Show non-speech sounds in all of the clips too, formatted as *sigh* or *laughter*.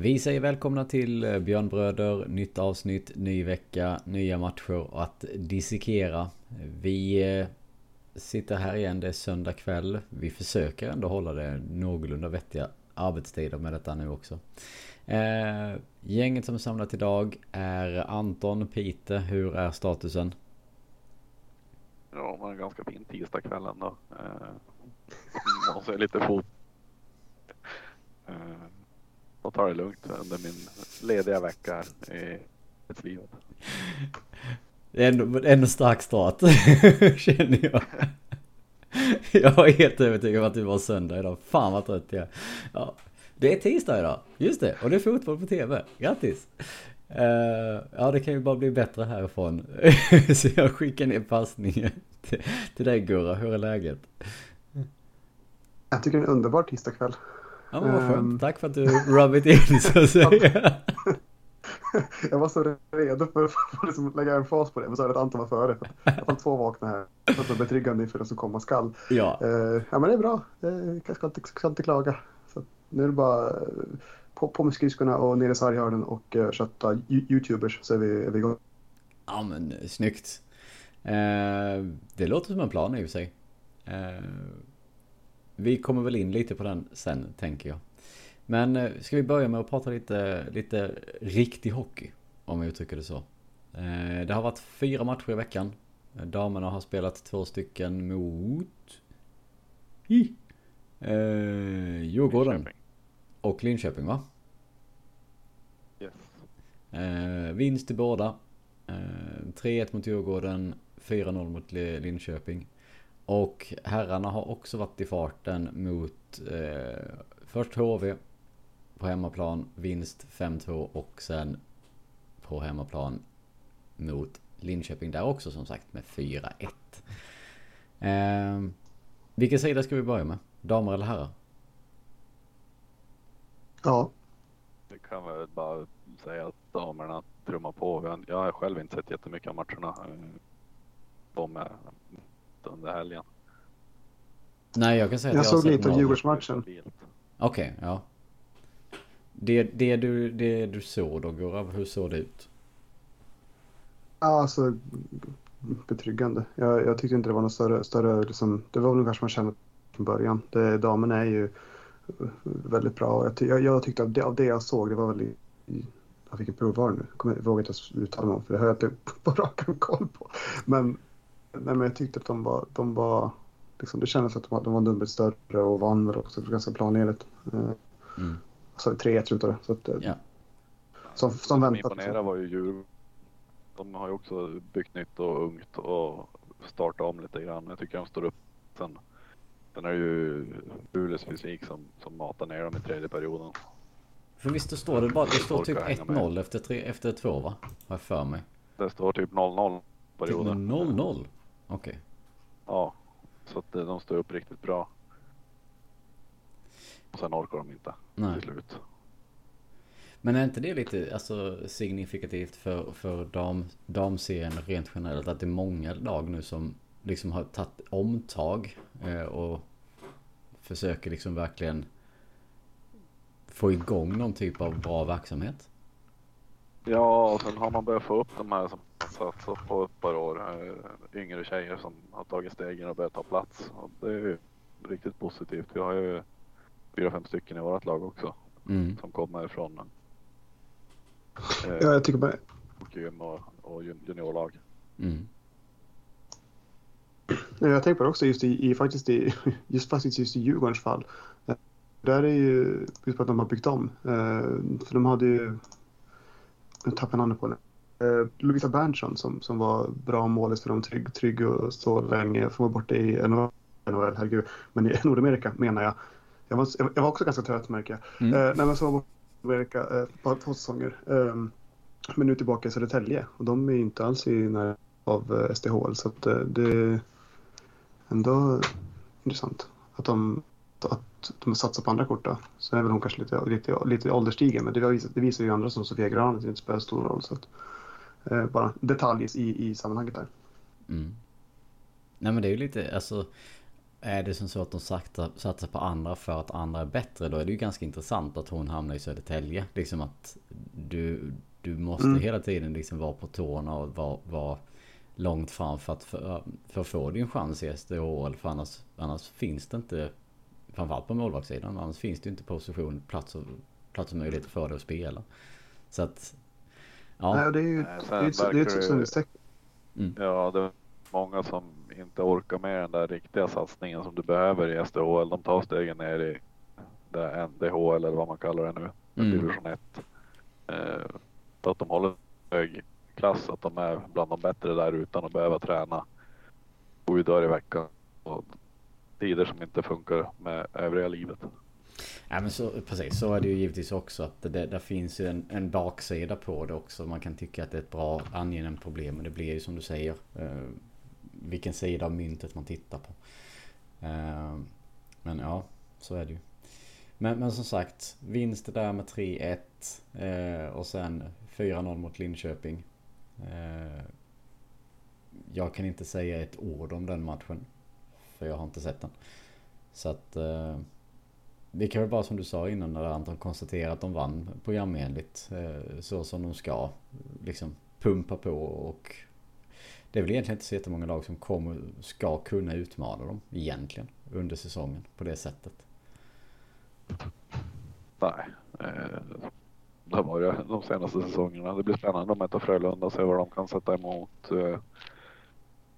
Vi säger välkomna till eh, Björnbröder, nytt avsnitt, ny vecka, nya matcher att dissekera. Vi eh, sitter här igen, det är söndag kväll. Vi försöker ändå hålla det någorlunda vettiga arbetstider med detta nu också. Eh, gänget som är samlat idag är Anton, Peter, hur är statusen? Ja, det var en ganska fin tisdagkväll ändå. Eh, man ser lite fot. Eh, och tar det lugnt under min lediga vecka här i livet. Det är ändå, ändå stark start, *laughs* känner jag. Jag är helt övertygad om att det var söndag idag. Fan vad trött jag är. Ja, det är tisdag idag. Just det. Och det är fotboll på TV. Grattis! Uh, ja, det kan ju bara bli bättre härifrån. *laughs* Så jag skickar ner passningen till, till dig Gurra. Hur är läget? Jag tycker det är en underbar tisdagkväll. Ja, vad skönt. Um, Tack för att du rub it in så att säga. *laughs* jag var så redo för att liksom lägga en fas på det, men så är det att Anton var före. I alla fall två vakna här. Så det betryggande inför det som komma skall. Ja. Uh, ja, men det är bra. Jag ska inte, ska inte klaga. Så nu är det bara på, på med skridskorna och ner i sarghörnen och uh, kötta YouTubers så är vi, är vi igång. Ja, men snyggt. Uh, det låter som en plan i och för sig. Uh, vi kommer väl in lite på den sen, tänker jag. Men eh, ska vi börja med att prata lite, lite riktig hockey, om jag uttrycker det så. Eh, det har varit fyra matcher i veckan. Damerna har spelat två stycken mot... Hi. Eh, Djurgården. Linköping. Och Linköping va? Yes. Eh, vinst i båda. Eh, 3-1 mot Djurgården, 4-0 mot Linköping. Och herrarna har också varit i farten mot eh, först HV på hemmaplan, vinst 5-2 och sen på hemmaplan mot Linköping där också som sagt med 4-1. Eh, vilken sida ska vi börja med? Damer eller herrar? Ja. Vi kan väl bara säga att damerna trummar på. Jag har själv inte sett jättemycket av matcherna. De är under helgen. Nej, jag kan säga att jag, jag såg lite av Djurgårdsmatchen. Okej, okay, ja. Det, det, du, det du såg då, Gurav, hur såg det ut? Ja, alltså betryggande. Jag, jag tyckte inte det var något större, större liksom, det var väl ungefär som man kände från början. Det, damerna är ju väldigt bra. Jag, jag, jag tyckte av det, av det jag såg, det var väl i, i jag fick en provvar nu. Jag vågar inte ens uttala mig om för det har jag inte *laughs* på rak koll på. Men, nej, men jag tyckte att de var, de var liksom, det kändes att de var, de var dubbelt större och vann väl också ganska planenligt. Eh, mm. Så 3-1 slutade så att, eh, ja. Som, som väntat. Som imponerade var ju Djurgården. De har ju också byggt nytt och ungt och startat om lite grann. Jag tycker de står upp. Sen, sen är det ju Luleås fysik som, som matar ner dem i tredje perioden. För visst det står det bara, det står typ 1-0 efter, efter två va? Har jag för mig. Det står typ 0-0 perioden. 0-0? Okej. Okay. Ja, så att de står upp riktigt bra. Och sen orkar de inte Nej. till slut. Men är inte det lite alltså, signifikativt för, för dam, damserien rent generellt? Att det är många lag nu som liksom har tagit omtag eh, och försöker liksom verkligen få igång någon typ av bra verksamhet? Ja, och sen har man börjat få upp de här som satsat på ett par år. Eh, yngre tjejer som har tagit stegen och börjat ta plats. Och det är ju riktigt positivt. Vi har ju fyra, fem stycken i vårt lag också. Mm. Som kommer ifrån eh, ja, jag tycker bara... gym och, och juniorlag. Mm. Jag tänker på det också just i, i, faktiskt i, *laughs* just faktiskt just i Djurgårdens fall. Där är ju just på att de har byggt om. Eh, för de hade ju nu tappar jag namnet på henne. Eh, Lovisa Berntsson som, som var bra målis för dem, trygg, trygg och så länge. Som var borta i NHL, herregud. Men i Nordamerika menar jag. Jag var, jag var också ganska trött märker jag. Mm. Eh, nej, men så var borta i Nordamerika eh, två säsonger. Eh, men nu tillbaka i Södertälje och de är inte alls i när av eh, SDHL så att, eh, det är ändå intressant att de att de satsar på andra kort då. Sen är väl hon kanske lite, lite, lite ålderstigen men det visar, det visar ju andra som Sofia Gran att det inte spelar stor roll. Så att, eh, bara detaljer i, i sammanhanget där. Mm. Nej men det är ju lite, alltså är det som så att de satsar, satsar på andra för att andra är bättre, då är det ju ganska intressant att hon hamnar i Södertälje. Liksom att du, du måste Mm. hela tiden liksom vara på tårna och vara, vara långt fram för att, för, för att få din chans i SDHL. För annars, annars finns det inte, framförallt på målvaktssidan, annars finns det ju inte position, plats och, plats och möjligheter för dig att spela. Så att, ja. Nej, det är ju ett- det är ett sundhetstecken. Ja, det är många som inte orkar med den där riktiga satsningen som du behöver i SDHL. De tar stegen ner i det NDHL eller vad man kallar det nu, Mm. division 1. Eh, så att de håller hög klass, att de är bland de bättre där utan att behöva träna sju dagar i veckan. Och tider som inte funkar med övriga livet. Ja men så, precis, så är det ju givetvis också att det, där finns ju en, en baksida på det också. Man kan tycka att det är ett bra angenämt problem. Men det blir ju som du säger. Eh, vilken sida av myntet man tittar på. Eh, men ja, så är det ju. Men, men som sagt, vinst där med 3-1. Eh, och sen 4-0 mot Linköping. Eh, jag kan inte säga ett ord om den matchen. För jag har inte sett den. Så att... Eh, det kan väl bara som du sa innan när Anton konstaterar att de vann programenligt eh, så som de ska. Liksom pumpa på och det är väl egentligen inte så jättemånga lag som kommer, ska kunna utmana dem egentligen under säsongen på det sättet. Nej, eh, det har varit de senaste säsongerna. Det blir spännande att möta Frölunda och se vad de kan sätta emot. Eh,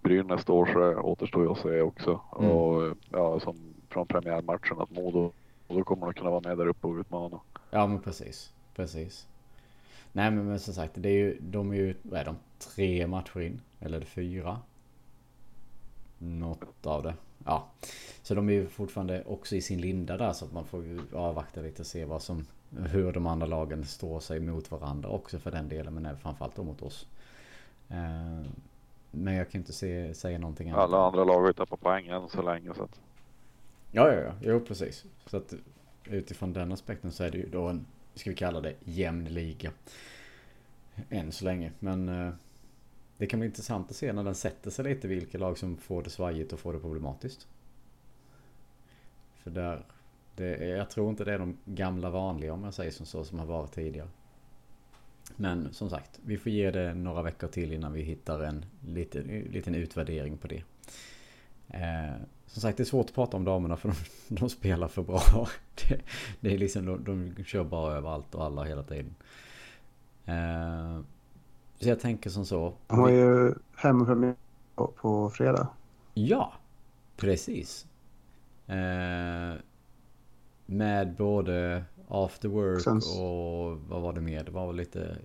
Eh, Brynäs då så återstår ju att se också. Mm. Och eh, ja, som från premiärmatchen att Modo, Modo kommer att kunna vara med där uppe och utmana. Ja men precis, precis. Nej men, men som sagt, det är ju, de är ju, vad är de, tre matcher in? Eller fyra? Något av det. Ja. Så de är ju fortfarande också i sin linda där så att man får ju avvakta lite och se vad som, hur de andra lagen står sig mot varandra också för den delen men även framförallt då mot oss. Men jag kan inte se, säga någonting annat. Alla andra lag har ju tappat poäng än så länge så att Ja, ja, ja. Jo, precis. Så att utifrån den aspekten så är det ju då en, ska vi kalla det, jämn liga. Än så länge. Men eh, det kan bli intressant att se när den sätter sig lite vilka lag som får det svajigt och får det problematiskt. För där, det jag tror inte det är de gamla vanliga om jag säger som så som har varit tidigare. Men som sagt, vi får ge det några veckor till innan vi hittar en liten, liten utvärdering på det. Eh, som sagt det är svårt att prata om damerna för de, *laughs* de spelar för bra. Det, det är liksom de, de kör bara överallt och alla hela tiden. Eh, så jag tänker som så. De har ju hemmapremiär på, på fredag. Ja, precis. Eh, med både after work Sen- och vad var det mer? Det var väl lite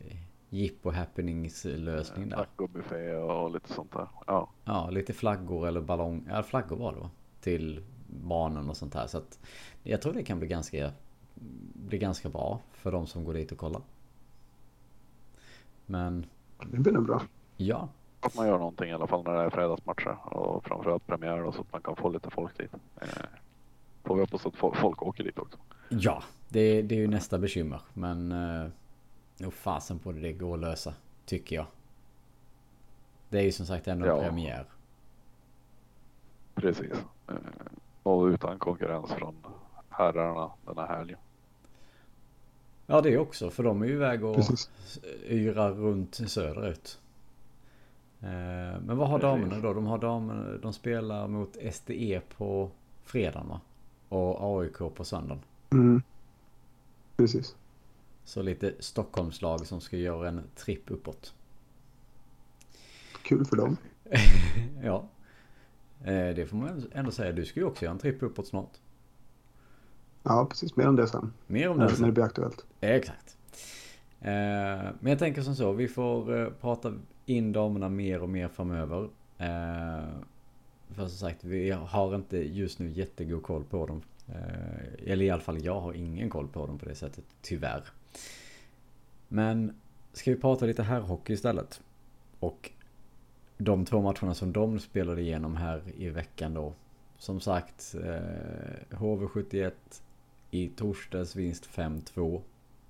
jippo happenings lösning där. tacobuffé och lite sånt där. Ja, Ja, lite flaggor eller ballong. Ja, flaggor var det va? Till barnen och sånt här. Så att jag tror det kan bli ganska, bli ganska bra för de som går dit och kollar. Men Det blir nog bra. ja, att man gör någonting i alla fall när det är fredagsmatcher och framförallt premiär då, så att man kan få lite folk dit. Eh, får vi hoppas att fo- folk åker dit också. Ja, det, det är ju nästa bekymmer. Men eh, nog fasen på det det går att lösa, tycker jag. Det är ju som sagt ändå Ja. premiär. Precis. Eh, och utan konkurrens från herrarna den här helgen. Ja, det också. För de är ju iväg och Precis. yra runt söderut. Eh, Men vad har Precis. damerna då? De har damerna, de spelar mot SDE på fredagen va? Och AIK på söndagen. Mm. Precis. Så lite Stockholmslag som ska göra en tripp uppåt. Kul för dem. *laughs* ja. Eh, Det får man ändå säga. Du ska ju också göra en tripp uppåt snart. Ja, precis. Mer om det sen. Mer om När, det när sen. det blir aktuellt. Exakt. Eh, Men jag tänker som så. Vi får eh, prata in damerna mer och mer framöver. För som sagt, vi har inte just nu jättegod koll på dem. Eh, eller i alla fall jag har ingen koll på dem på det sättet, tyvärr. Men ska vi prata lite här hockey istället? Och de två matcherna som de spelade igenom här i veckan då. Som sagt, eh, HV71 i torsdags vinst 5-2.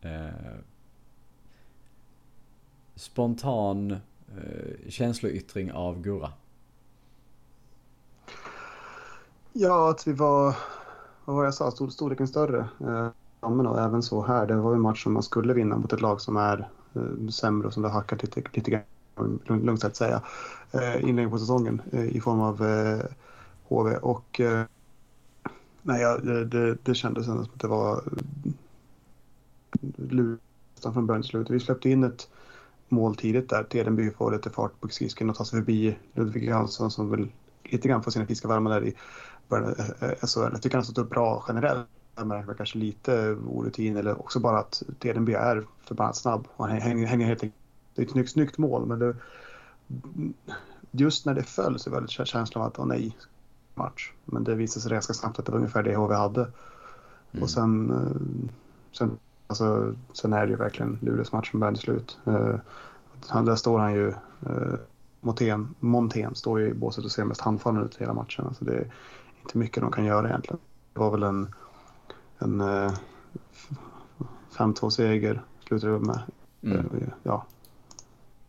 Eh, spontan eh, känsloyttring av Gurra. Ja, att vi var, vad var jag sa, Stor, storleken större. Eh, och även så här, det var en match som man skulle vinna mot ett lag som är eh, sämre och som det har hackat lite, lite grann, lugnt sett säga, eh, på säsongen eh, i form av eh, HV. Och eh, nej, ja, det, det, det kändes som att det var eh, lurat från början till slut. Vi släppte in ett mål tidigt där. Tedenby får lite fart på skridsken och tar sig förbi Ludvig Jansson som väl lite grann får sina fiskar varma där i av SHL. Jag tycker han har stått upp bra generellt. Men kanske lite orutin eller också bara att Tedenby är förbannat snabb. Han hänger, hänger helt enkelt. Det är ett snyggt, snyggt mål men det, just när det föll så var det känslan av att åh nej, match. Men det visade sig ganska snabbt att det var ungefär det HV hade. Mm. Och sen, eh, sen, alltså, sen är det ju verkligen Luleås match som börjar till slut. Uh, där står han ju, uh, Montén, Montén står ju i båset och ser mest handfallen ut hela matchen. Alltså det inte mycket de kan göra egentligen. Det var väl en, en uh, 5-2 seger slutade det med. Mm. ja.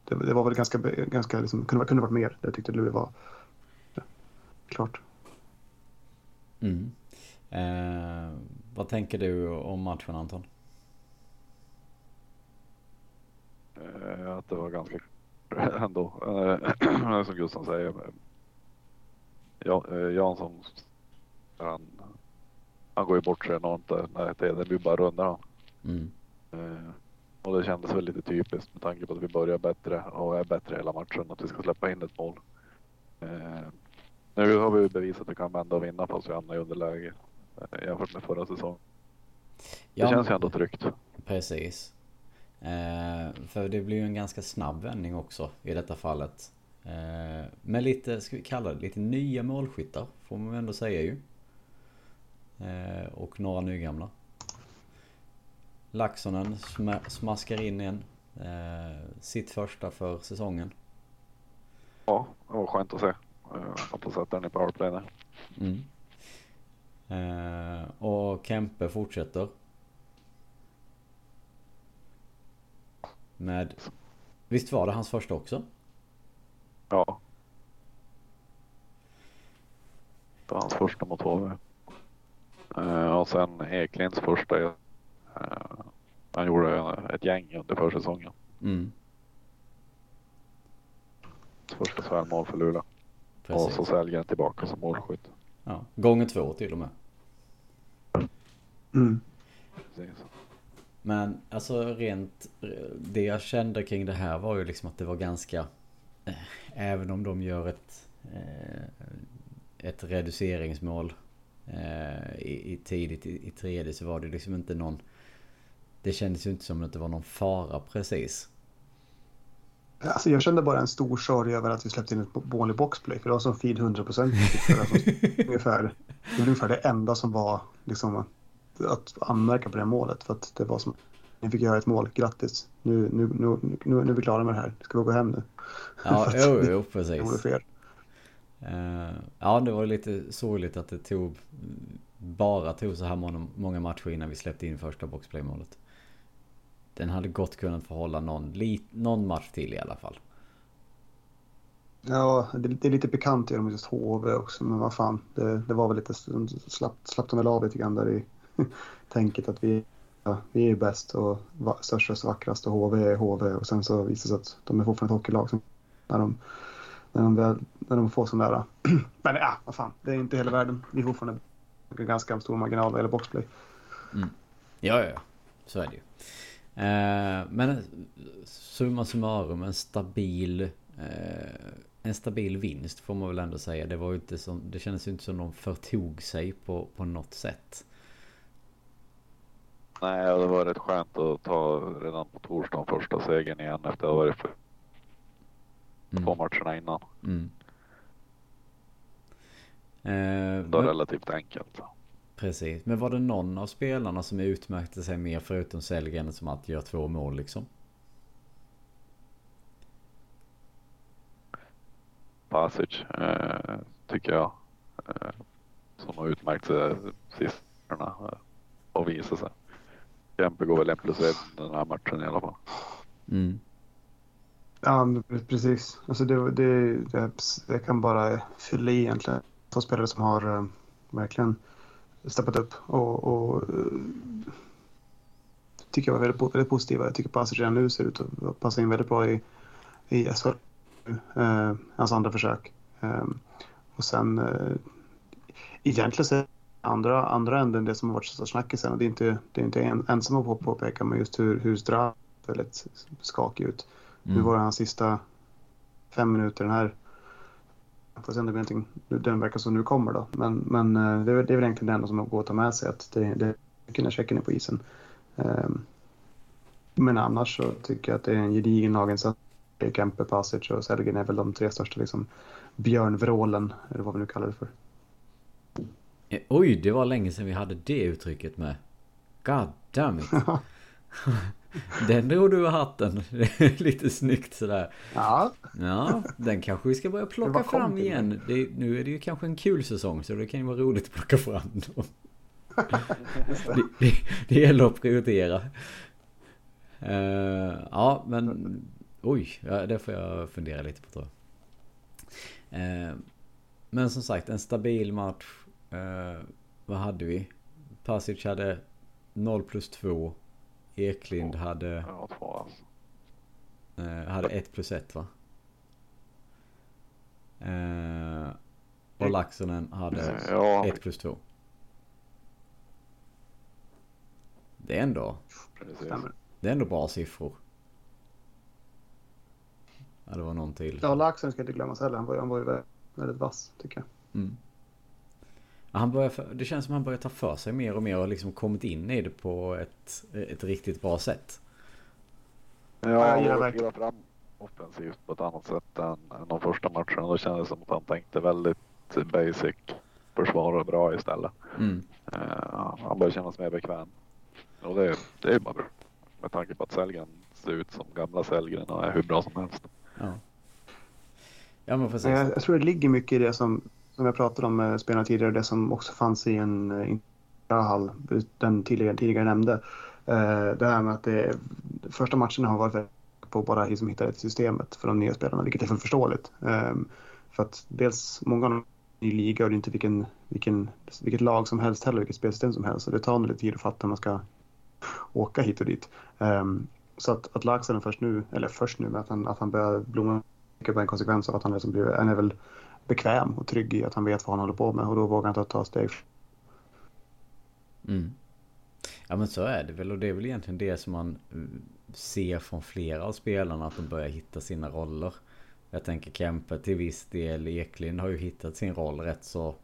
Det, det, var väl ganska, ganska liksom, kunde, kunde varit mer. Det tyckte Luleå var ja, klart. Mm. Eh, vad tänker du om matchen Anton? Eh, att det var ganska ändå. Eh, *clears throat* som Gustav säger. Ja, eh, Jansson. Han, han går ju bort sig enormt där när det blir bara rundar han. Mm. Eh, och det kändes väl lite typiskt med tanke på att vi börjar bättre och är bättre hela matchen. Att vi ska släppa in ett mål. Eh, nu har vi bevisat att vi kan vända och vinna fast vi hamnar i underläge eh, jämfört med förra säsongen. Det ja, känns ju ändå tryggt. Precis. Eh, för det blir ju en ganska snabb vändning också i detta fallet. Eh, med lite, ska vi kalla det, lite nya målskyttar får man ändå säga ju. Eh, och några nygamla. Laxonen sm smaskar in en. Eh, sitt första för säsongen. Ja, det var skönt att se. Får sätta den i powerplay där. Mm. Och Kempe fortsätter. Med... Visst var det hans första också? Ja. Det var hans första mot HV. Eh, och sen Eklinds första. Eh, han gjorde ett gäng under försäsongen. Mm. Första svärmål för Luleå. Precis. Och så Sellgren tillbaka som målskytt. Ja, gånger två till och med. Mm. Men alltså rent, det jag kände kring det här var ju liksom att det var ganska, även om de gör ett, eh, ett reduceringsmål eh, i, i tidigt i, i tredje så var det liksom inte någon, det kändes ju inte som att det var någon fara precis. Alltså jag kände bara en stor sorg över att vi släppte in ett mål i boxplay. För det var så fin 100 procent. *laughs* ungefär, det var ungefär det enda som var liksom, att anmärka på det målet. För att det var som ni fick göra ett mål, grattis. Nu, nu, nu, nu, nu är vi klara med det här. Ska vi gå hem nu? Ja, *laughs* jo, jo, precis. Det. Uh, ja, det var lite sorgligt att det tog bara tog så här många matcher innan vi släppte in första boxplay-målet. Den hade gott kunnat förhålla någon, någon match till i alla fall. Ja, det, det är lite bekant genom just HV också, men vad fan. Det, det var väl lite, slapp, slapp de väl av lite grann där i *laughs* tänket att vi, vi är bäst och störst och vackrast och HV är HV och sen så visar det sig att de är fortfarande ett hockeylag som, när de, när de, väl, när de får sån där. *clears throat* Men ja, vad fan, det är inte hela världen. Vi är fortfarande ganska stor marginal vad gäller boxplay. Mm. Ja, ja, ja. Så är det ju. Eh, men eh, summa summarum en stabil eh, en stabil vinst får man väl ändå säga. Det var ju inte som, det kändes ju inte som de förtog sig på, på något sätt. Nej, det var rätt skönt att ta redan på torsdagen första segern igen efter att ha varit för mm. två matcherna innan. Mm. Eh, det var men... relativt enkelt. Precis. Men var det någon av spelarna som utmärkte sig mer förutom Sellgren som att göra två mål liksom? Pasic eh, tycker jag. Eh, som har utmärkt sig eh, och visat sig. Kempe går väl en plus ett den här matchen i alla fall. Mm. Ja, precis. Alltså det, det, det, jag kan bara fylla i egentligen. Två spelare som har eh, verkligen steppat upp och, och eh, tycker jag var väldigt, väldigt positiva. Jag tycker Pasic redan nu ser ut att passa in väldigt bra i, i SHL. Eh, hans andra försök. Eh, och sen eh, egentligen så är andra, andra änden det som har varit största snackisen och det är inte, det är inte en, ensam att påpeka men just hur, hur Strand väldigt skakig ut. Mm. Nu var det hans sista fem minuter den här Får se om det blir någonting, den verkar som nu kommer då. Men, men eh, det, är, det är väl egentligen det enda som går att ta med sig att det, det är när checken är på isen. Ehm, men annars så tycker jag att det är en gedigen laginsats. Kempe, Pasic och Sellgren är väl de tre största liksom björnvrålen, eller vad vi nu kallar det för. Eh, Oj, det var länge sedan vi hade det uttrycket med. God damn it. *laughs* Den drog du ur hatten. *laughs* Lite snyggt sådär. ja, Ja, den kanske vi ska börja plocka fram igen. Det, nu är det ju kanske en kul säsong så det kan ju vara roligt att plocka fram dem. *laughs* Det, det, det gäller att prioritera. Eh, ja, men oj, ja, det får jag fundera lite på tror jag. Eh, men som sagt, en stabil match. Eh, vad hade vi? Pasic hade 0 plus 2. Eklind hade, Ja, två alltså. eh, hade 1 plus 1 va? Eh, och Laxonen hade Ja, 1 plus 2. Det är ändå, precis. det är ändå bra siffror. Ja, det var någon till. Ja, Laxen ska inte glömmas heller. Han var, han var ju väldigt, väldigt vass tycker jag. Mm. Han börjar, för- det känns som han börjar ta för sig mer och mer och liksom kommit in i det på ett, ett riktigt bra sätt. Ja, jag han gillar verkligen- fram offensivt på ett annat sätt än, än de första matcherna. Då kändes det som att han tänkte väldigt basic. Försvara bra istället. Mm. Eh, han börjar kännas mer bekväm. Och det, det är bara bra. Med tanke på att Sellgren ser ut som gamla Sellgren och är hur bra som helst. Ja. Ja men precis. Men jag, jag tror det ligger mycket i det som, som jag pratade om med spelarna tidigare, det som också fanns i en eh, hall, den tidigare, tidigare nämnde. Eh, det här med att det, första matcherna har varit på bara liksom hitta rätt i systemet för de nya spelarna, vilket är förståeligt. Ehm, för att dels många av dem är i liga och det är inte vilken, vilken, vilket lag som helst heller, vilket spelsystem som helst. Så det tar nog lite tid att fatta hur man ska åka hit och dit. Ehm, så att, att Laxen först nu, eller först nu, men att han, att han börjar blomma mycket bara en konsekvens av att han, liksom blir, han är väl bekväm och trygg i att han vet vad han håller på med och då vågar han ta, ta steg. Mm. Ja men så är det väl och det är väl egentligen det som man eh, ser från flera av spelarna att de börjar hitta sina roller. Jag tänker Kempe till viss del. Eklind har ju hittat sin roll rätt så,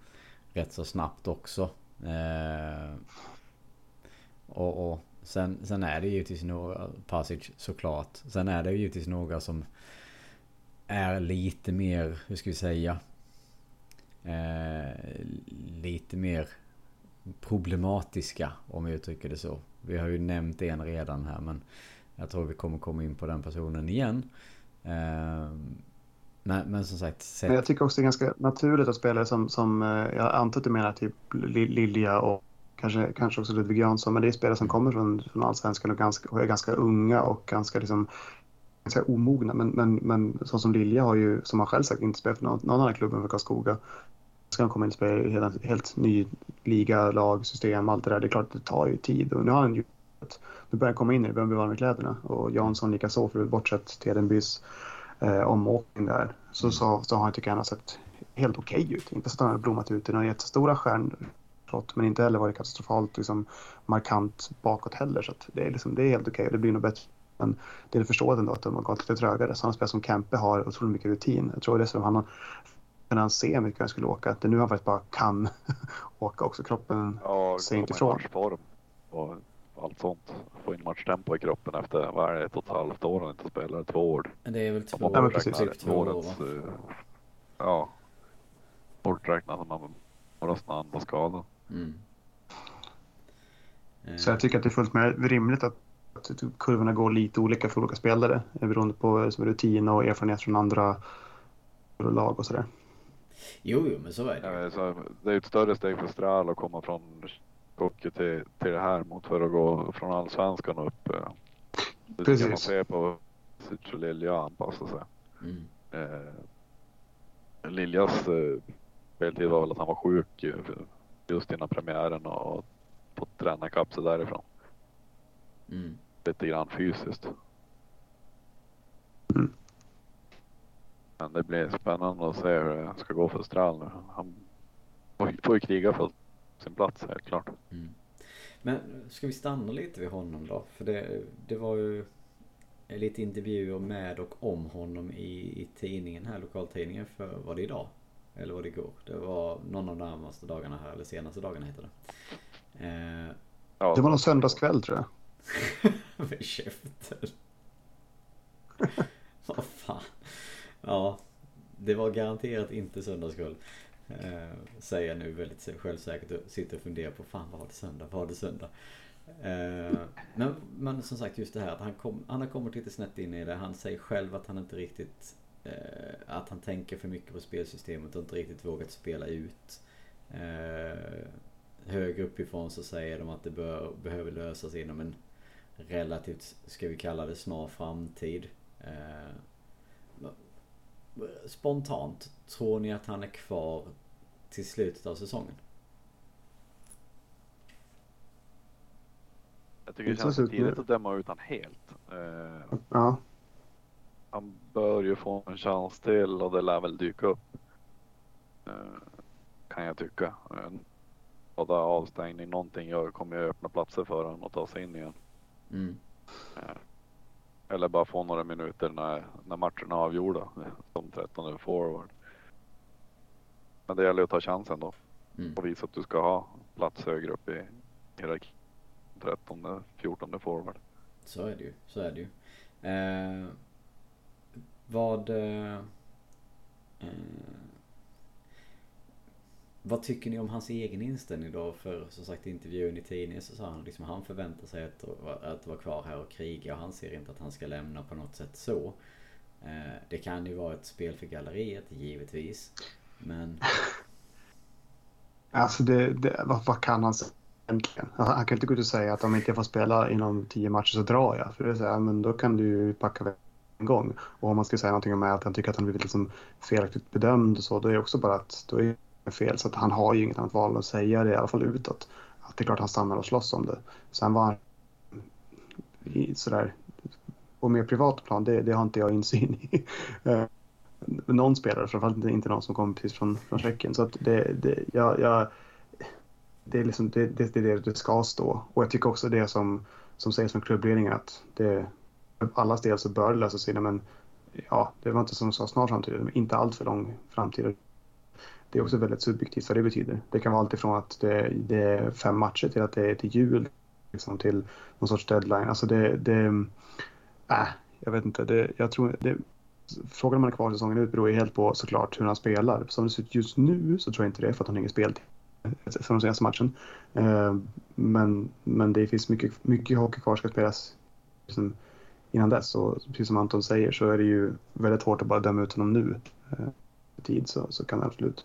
rätt så snabbt också. Eh, och, och sen, sen är det givetvis några, Pasic såklart. Sen är det ju givetvis några som är lite mer, hur ska vi säga? Eh, lite mer problematiska om jag uttrycker det så. Vi har ju nämnt en redan här men jag tror vi kommer komma in på den personen igen. Eh, Men, men som sagt, Men jag tycker också det är ganska naturligt att spelare som, som eh, jag antar att du menar typ Lilja och kanske, kanske också Ludvig Jansson, men det är spelare som kommer från, från allsvenskan och, ganska, och är ganska unga och ganska liksom omogna. Men, men, men så som Lilja har ju, som han själv sagt, inte spelat för någon, någon annan klubb än för Karlskoga. Ska han komma in och spela i helt, helt ny liga, lag, system, allt det där. Det är klart att det tar ju tid och nu har han ju nu börjar han komma in i det, börjar bli varm i kläderna. Och Jansson likaså, för bortsett Tedenbys eh, omåkning där, så, så, så har han tycker jag han har sett helt okej ut. Inte så att han har blommat ut i några jättestora stjärnskott, men inte heller varit katastrofalt liksom, markant bakåt heller. Så att det, är liksom, det är helt okej och det blir nog bättre. Men det är förståeligt ändå att de har gått lite trögare. Sådana spelare som Kempe har otroligt mycket rutin. Jag tror dessutom han har kunnat se hur mycket han skulle åka. Det är nu han faktiskt bara kan *laughs* åka också. Kroppen Ja, Säg inte ifrån. matchform och allt sånt. Få in matchtempo i kroppen efter, vad är det, ett och ett halvt år han inte spelar, två år. Det är väl Om två, man Ja, precis. typ två år va? eh, ja, borträknat som man när han var skadad. Mm. Så jag tycker att det är fullt med rimligt att, kurvorna går lite olika för olika spelare beroende på som rutin och erfarenhet från andra lag och sådär. Jo, jo, men så är det så det är ett större steg för Stral att komma från hockey till, till det här mot för att gå från allsvenskan och upp. eh. Det tycker Precis. man ser på och Lilja anpassa sig. Mm. Eh, Liljas eh, speltid var väl att han var sjuk eh, just innan premiären och fått träna ikapp sig därifrån. Mm. Lite grann fysiskt. Mm. Men det blir spännande att se hur det ska gå för Strahl nu. Han får- ju kriga för sin plats helt klart. Mm. Men ska vi stanna lite vid honom då? För det, det var ju lite intervjuer med och om honom i, i tidningen här, lokaltidningen för, var det idag? Eller var det igår? Det var någon av de närmaste dagarna här, eller senaste dagarna heter det. Eh, Ja, Det var någon söndagskväll tror jag. *laughs* med käften. *laughs* Vad fan. Ja, det var garanterat inte söndagskväll. Eh, säger jag nu väldigt självsäkert och sitter och funderar på fan var det söndag, var det söndag? Eh, men, men som sagt just det här att han, kom, han har kommit lite snett in i det. Han säger själv att han inte riktigt eh, att han tänker för mycket på spelsystemet och inte riktigt vågat spela ut. Eh, högre uppifrån så säger de att det bör, behöver lösas inom en relativt, ska vi kalla det snar framtid. Eh, spontant, tror ni att han är kvar till slutet av säsongen? jag tycker det känns för tidigt att döma ut han helt. Eh, Ja, han bör ju få en chans till och det lär väl dyka upp. Eh, kan jag tycka. Skada, avstängning, någonting gör, kommer ju öppna platser för honom att ta sig in igen. Mm. Eller bara få några minuter när, när matcherna är avgjorda som 13 forward. Men det gäller att ta chansen då Mm. och visa att du ska ha plats högre upp i hierarkin. 13, 14 forward. Så är det ju. Så är det ju. Eh, vad... Eh, eh, vad tycker ni om hans egen inställning då? För som sagt i intervjun i tidningen så sa han liksom han förväntar sig att, att vara kvar här och kriga och han ser inte att han ska lämna på något sätt så. Eh, det kan ju vara ett spel för galleriet givetvis. Men *laughs* alltså det, det, vad, vad kan han säga egentligen? Han kan inte gå ut och säga att om inte jag får spela inom tio matcher så drar jag. För det är så här, men då kan du ju packa en gång. Och om man ska säga någonting om att han tycker att han blivit liksom felaktigt bedömd och så, då är det också bara att då är fel. Så att han har ju inget annat val att säga det i alla fall utåt. Att det är klart han stannar och slåss om det. Sen var han sådär på mer privat plan, det, det har inte jag insyn i. *laughs* Eh, någon spelare, framförallt inte, inte någon som kommer precis från, från Tjeckien. Så att det, det, jag, jag, det är liksom det, det, det är det det ska stå. Och jag tycker också det som, som sägs från klubbledningen att det, för allas del så bör det lösas inom en, ja, det var inte som sa snar framtid, men inte allt för lång framtid. Det är också väldigt subjektivt vad det betyder. Det kan vara allt ifrån att det, det är fem matcher till att det är till jul, liksom till någon sorts deadline. Alltså det, det äh, jag vet inte. Det, jag tror, det, frågan om han är kvar säsongen ut beror ju helt på såklart hur han spelar. Som det ser ut just nu så tror jag inte det för att han har ingen speltid från den senaste matchen. Eh, men, men det finns mycket, mycket hockey kvar ska spelas liksom, innan dess. Och precis som Anton säger så är det ju väldigt hårt att bara döma ut honom nu. Eh, tid så, så kan det absolut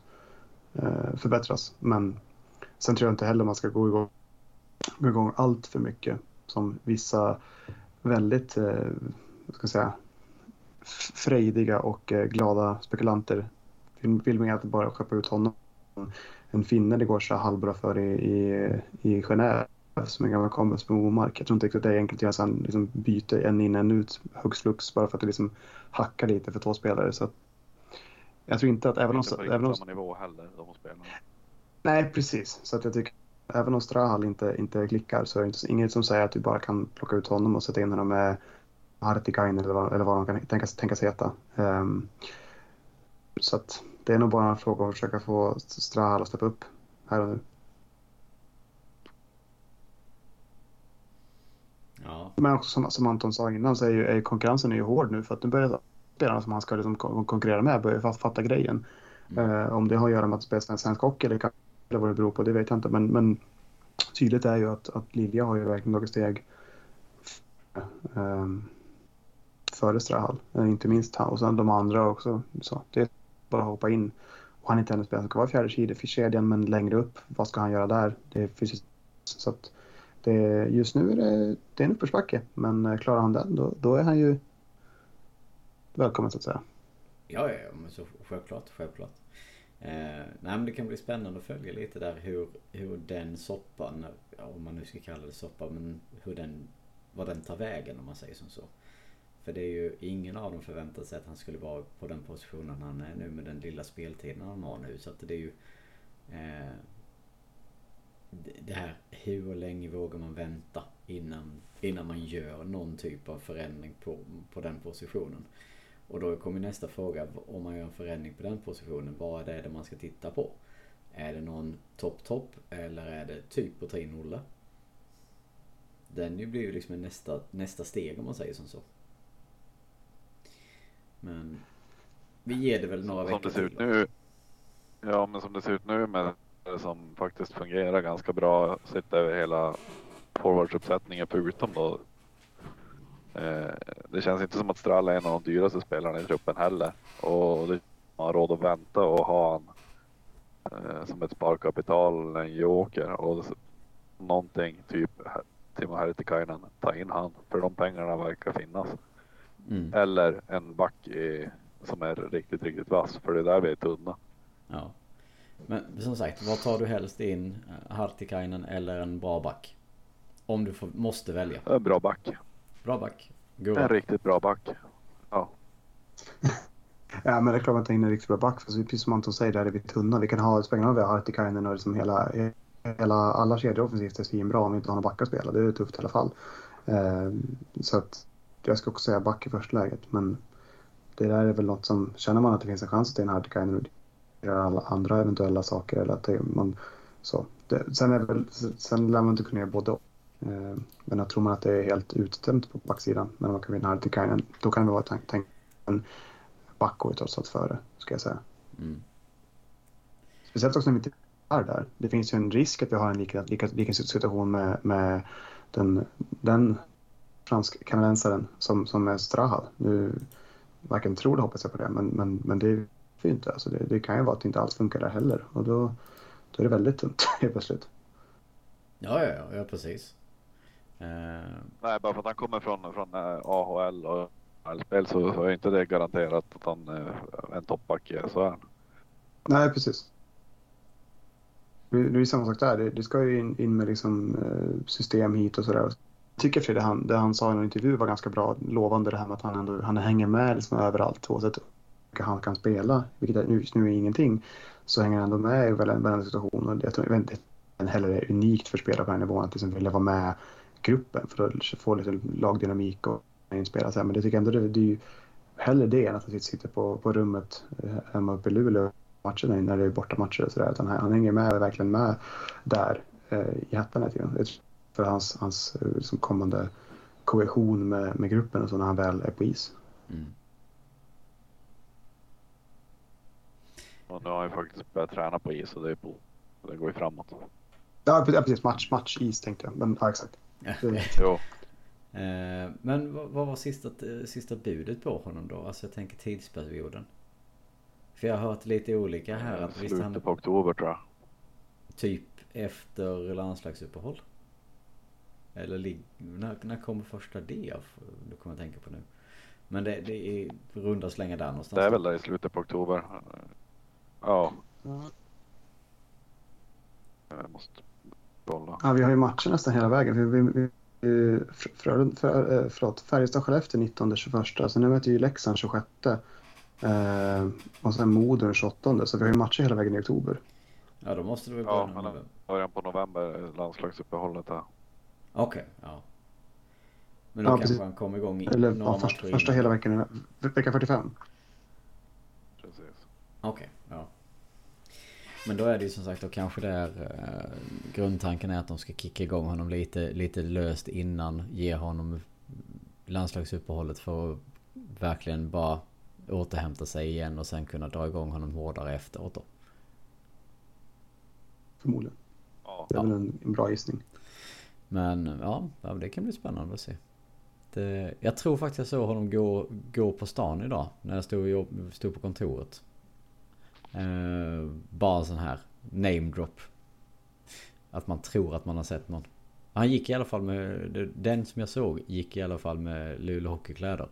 Eh, förbättras. Men sen tror jag inte heller man ska gå igång, gå igång allt för mycket som vissa väldigt, eh, ska säga, frejdiga och eh, glada spekulanter vill, vill med att bara skeppa ut honom. En finne det går så halvbra för i, i, i Genève som en gammal kompis med Omark. Jag tror inte riktigt att det är enkelt att göra sen, liksom byte en in en ut hux flux bara för att det liksom hackar lite för två spelare. Så att, jag tror inte att även om... Inte på Även om samma nivå heller, de spelarna. nej, precis. Så att jag tycker även om Strahal inte, inte klickar så är det inte, inget som säger att du bara kan plocka ut honom och sätta in honom med Hartikainen eller vad, eller vad de kan tänkas, tänkas heta. Ehm, så att det är nog bara en fråga att försöka få Strahal att steppa upp här och nu. ja. Men också som, som Anton sa innan så är, ju, är konkurrensen är ju hård nu för att nu börjar spelarna som han ska liksom kon- konkurrera med börja fatta, grejen. Mm. Eh, om det har att göra med att spela svensk hockey eller, eller vad det beror på, det vet jag inte. Men, men tydligt är ju att, att Lilja har ju verkligen tagit steg um, före Strahal. Eh, inte minst han och sen de andra också. Så det är bara att hoppa in. Och han är inte ännu spelare som ska vara fjärde kedjan men längre upp, vad ska han göra där? Det är fysiskt. Så att det, just nu är det, det är en uppförsbacke. Men eh, klarar han den då, då är han ju välkommen så att säga. Ja, ja, ja, men så självklart, självklart. Eh, nej men det kan bli spännande att följa lite där hur, hur den soppan, om man nu ska kalla det soppa, men hur den, vad den tar vägen om man säger som så. För det är ju ingen av dem förväntat sig att han skulle vara på den positionen han är nu med den lilla speltiden han har nu. Så att det är ju eh, det här, hur länge vågar man vänta innan, innan man gör någon typ av förändring på, på den positionen? Och då kommer nästa fråga, om man gör en förändring på den positionen, vad är det man ska titta på? Är det någon topp-topp eller är det typ på 3 Den blir ju liksom nästa, nästa steg om man säger som så. Men vi ger det väl några som veckor det ser ut nu. Ja, men som det ser ut nu med som faktiskt fungerar ganska bra sett över hela forwardsuppsättningen förutom då. Eh, det känns inte som att Stralla är en av de dyraste spelarna i truppen heller och det har råd att vänta och ha han eh, som ett sparkapital, en joker och någonting typ Timo Härtikainen, ta in han för de pengarna verkar finnas. Mm. Eller en back i, som är riktigt, riktigt vass för det är där vi är tunna. Ja. Men som sagt, vad tar du helst in? Hartikainen eller en bra back? Om du får, måste välja. En bra back. Bra back. En Gurra. riktigt bra back. *laughs* Ja, men det är klart man tar in en riktigt bra back. För så precis som Anton säger, där är vi tunna. Vi kan ha, spelar vi har Hartikainen och liksom hela, hela, alla kedjor offensivt är svinbra om vi inte har någon back att spela. Det är tufft i alla fall. Eh, så att jag ska också säga back i första läget. Men det där är väl något som, känner man att det finns en chans att det är en Hartikainen och göra alla andra eventuella saker eller att det, man så. Det, sen är väl, sen lär man inte kunna göra både och. Eh, men jag tror man att det är helt uttömt på backsidan. Men man kan vinna Hartikainen, då kan det vara tänk, tänk en back går ju trots allt före, ska jag säga. Mm. Speciellt också när vi inte är där. Det finns ju en risk att vi har en lika, lika, lika situation med, med den, den fransk-kanadensaren som, som är Strahal. Nu varken tror eller hoppas jag på det, men, men, men det är ju inte. Alltså det, det kan ju vara att det inte alls funkar där heller och då, då är det väldigt tunt *laughs* helt plötsligt. Ja, ja, ja, precis. Eh, Nej, bara för att han kommer från, från eh, AHL och spel så, så är inte det garanterat att han är en toppback i SHL. Nej, precis. Det är samma sak där. Det, det ska ju in, in med liksom, eh, system hit och sådär. Jag tycker för det han, det han sa i en intervju var ganska bra, lovande det här med att han ändå han hänger med liksom överallt oavsett hur han kan spela, vilket är- just nu är ingenting. Så hänger han ändå med i varenda situation och jag tror inte heller är unikt för spelare på den här nivån att liksom vilja vara med gruppen för att få lite lagdynamik och inspela sig. Men det tycker jag ändå det, det är ju hellre det än att han sitter på, på rummet eh, hemma uppe i Luleå matcherna när det är bortamatcher och sådär. Utan han, hänger med verkligen med där eh, i tror För hans, hans eh, liksom kommande kohesion med, med gruppen och så när han väl är på is. mm. Och nu har han ju faktiskt börjat träna på is och det, är på, det går ju framåt. Ja, precis. Match, match, is tänkte jag. Men ja, exakt. Jo, Eh, Men vad, var sista, sista budet på honom då? Alltså jag tänker tidsperioden. För jag har hört lite olika här. Att visst han slutet på oktober tror jag. typ efter landslagsuppehåll. Eller lig- när, när kommer första det? av- Det kommer jag tänka på nu. Men det, det är runda slänga där någonstans. Det är väl där i slutet på oktober. Ja, jag måste kolla. Ja, vi har ju matcher nästan hela vägen. För vi, vi, vi, för, för, eh, förlåt, Färjestad-Skellefteå 19-21. Sen nu möter vi Leksand 26. Eh, och sen Modo den 28. Så vi har ju matcher hela vägen i oktober. Ja då måste det väl Ja, börja men november. början på november, landslagsuppehållet där. Okej, ja. Men då Ja, kanske precis. han kommer igång i Eller några ja, första, matcher första hela veckan, vecka 45. Precis. Okej, ja. Men då är det ju som sagt då kanske där eh, grundtanken är att de ska kicka igång honom lite, lite löst innan. Ge honom landslagsuppehållet för att verkligen bara återhämta sig igen och sen kunna dra igång honom hårdare efteråt då. Förmodligen. Ja, Det är väl en, en bra gissning. Men ja, det kan bli spännande att se. Det, jag tror faktiskt jag såg honom gå, gå på stan idag. När jag stod, jobb- stod på kontoret. Eh, bara en sån här name drop. Att man tror att man har sett någon. Han gick i alla fall med, den som jag såg gick i alla fall med Luleå hockeykläder.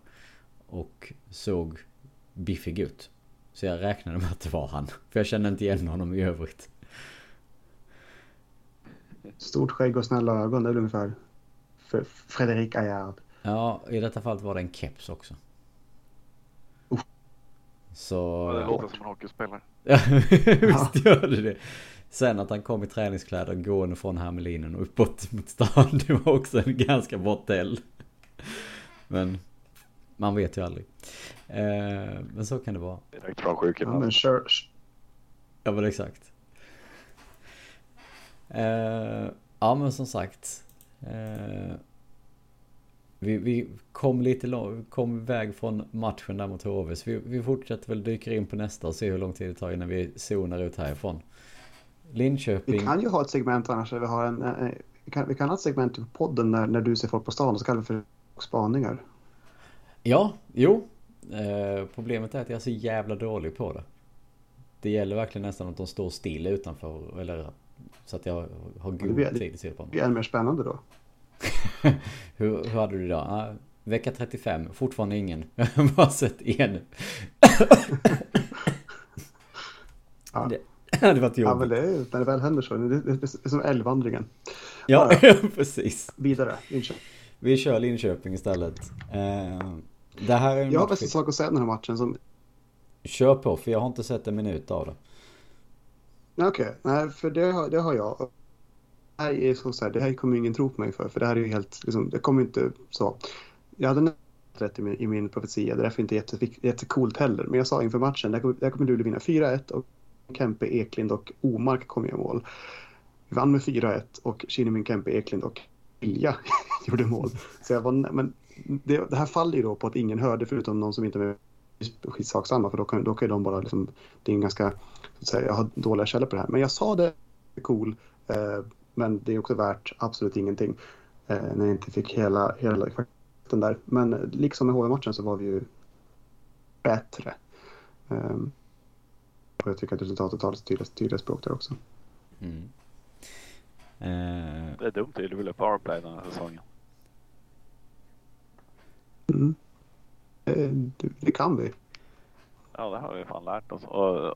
Och såg biffig ut. Så jag räknade med att det var han. För jag kände inte igen honom i övrigt. Stort skägg och snälla ögon, det är ungefär Fredrik Ayard. Ja, i detta fallet var det en keps också. Så... Ja, det låter som en hockeyspelare. *laughs* Ja, visst gör det det. Sen att han kom i träningskläder gående från Hermelinen och uppåt mot stan. *laughs* Det var också en ganska bra tell. Men man vet ju aldrig. Eh, men så kan det vara. Direkt från Ja, sjukhuset. men kör. Ja men exakt. Eh, ja men som sagt. Eh, vi, vi kom lite lång, kom iväg från matchen där mot HV. Så vi, vi fortsätter väl dyka in på nästa och se hur lång tid det tar innan vi zonar ut härifrån. Linköping. Vi kan ju ha ett segment annars där vi har en... en vi, kan, vi kan ha ett segment på podden när, när du ser folk på stan och så kallar vi för spaningar. Ja, jo. Eh, problemet är att jag är så jävla dålig på det. Det gäller verkligen nästan att de står still utanför. Eller så att jag har god blir- tid se på. Det är än mer spännande då. Hur, hur hade du det då? Vecka 35, fortfarande ingen. Jag *laughs* har bara sett en. Ja. Det hade varit Ja, men jobbigt. det är, när det väl händer så. Det, det, det är som älgvandringen. Ja, *laughs* precis. Vidare. Linköping. Vi kör Linköping istället. Eh, det här är en Jag har match bäst en sak att säga den här matchen som... Kör på, för jag har inte sett en minut av det. Okej, nej för det har, det har jag. Det här, är så så här, det här kommer ingen tro på mig för, för det här är ju helt, liksom, det kommer inte så. Jag hade rätt i min, i min profetia, det är därför inte jättecoolt heller. Men jag sa inför matchen, där kommer, där kommer Luleå vinna 4-1 och Kempe, Eklind och Omark kommer göra mål. Vi vann med 4-1 och Kinnimin, Kempe, Eklind och Ilja *laughs* gjorde mål. Så jag var, men det, det här faller ju då på att ingen hörde förutom någon som inte var skitsak samma för då kan, då kan ju de bara liksom, det är en ganska, så att säga, jag har dåliga källor på det här. Men jag sa det, cool, eh, men det är också värt absolut ingenting eh, när jag inte fick hela, hela den där. Men liksom med HV-matchen så var vi ju bättre. Eh, och jag tycker att resultatet talar sitt tydliga, tydliga språk där också. Mm. Eh, Det är dumt i Luleå powerplay den här säsongen. Mm. Eh, det, det kan vi. Ja, det har vi fan lärt oss. Och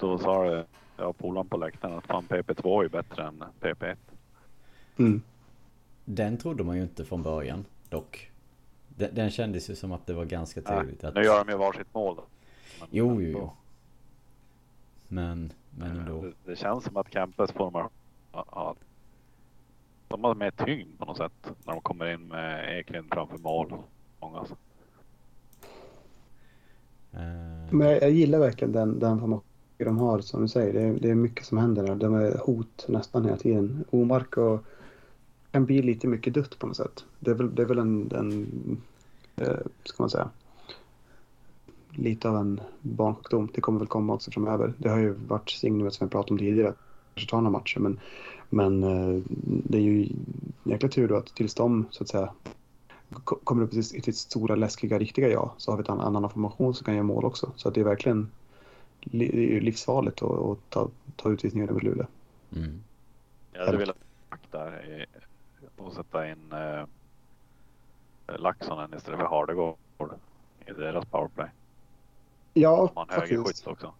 och sa det, jag och polaren på läktaren, att fan PP2 är bättre än PP1. Mm. den trodde man ju inte från början, dock. Den, den kändes ju som att det var ganska tydligt att... Nu gör de ju varsitt mål. då. Men- Jo, men jo, jo. Men, men ändå. Det, det känns som att Campus formar ja, de har mer tyngd på något sätt när de kommer in med Eklind framför mål. Många. alltså. Eh, Men jag, jag gillar verkligen den, den formationen de har som du säger. Det är, det är mycket som händer där. De är hot nästan hela tiden. Omark och kan bli lite mycket dött på något sätt. Det är väl, det är väl en, en eh, ska man säga, lite av en barnsjukdom. Det kommer väl komma också framöver. Det har ju varit signumet som vi pratade om tidigare. Kanske ta några matcher men, men eh, det är ju jäkla tur då att tills de så att säga kommer upp i sitt, stora läskiga riktiga jag så har vi en annan, formation som kan göra mål också. Så att det är verkligen det är ju livsfarligt att, att ta, ta utvisningar över Luleå. mm. Jag hade velat där i, och sätta in eh, Laxonen istället för Hardegård i deras powerplay. Ja, höger faktiskt. också.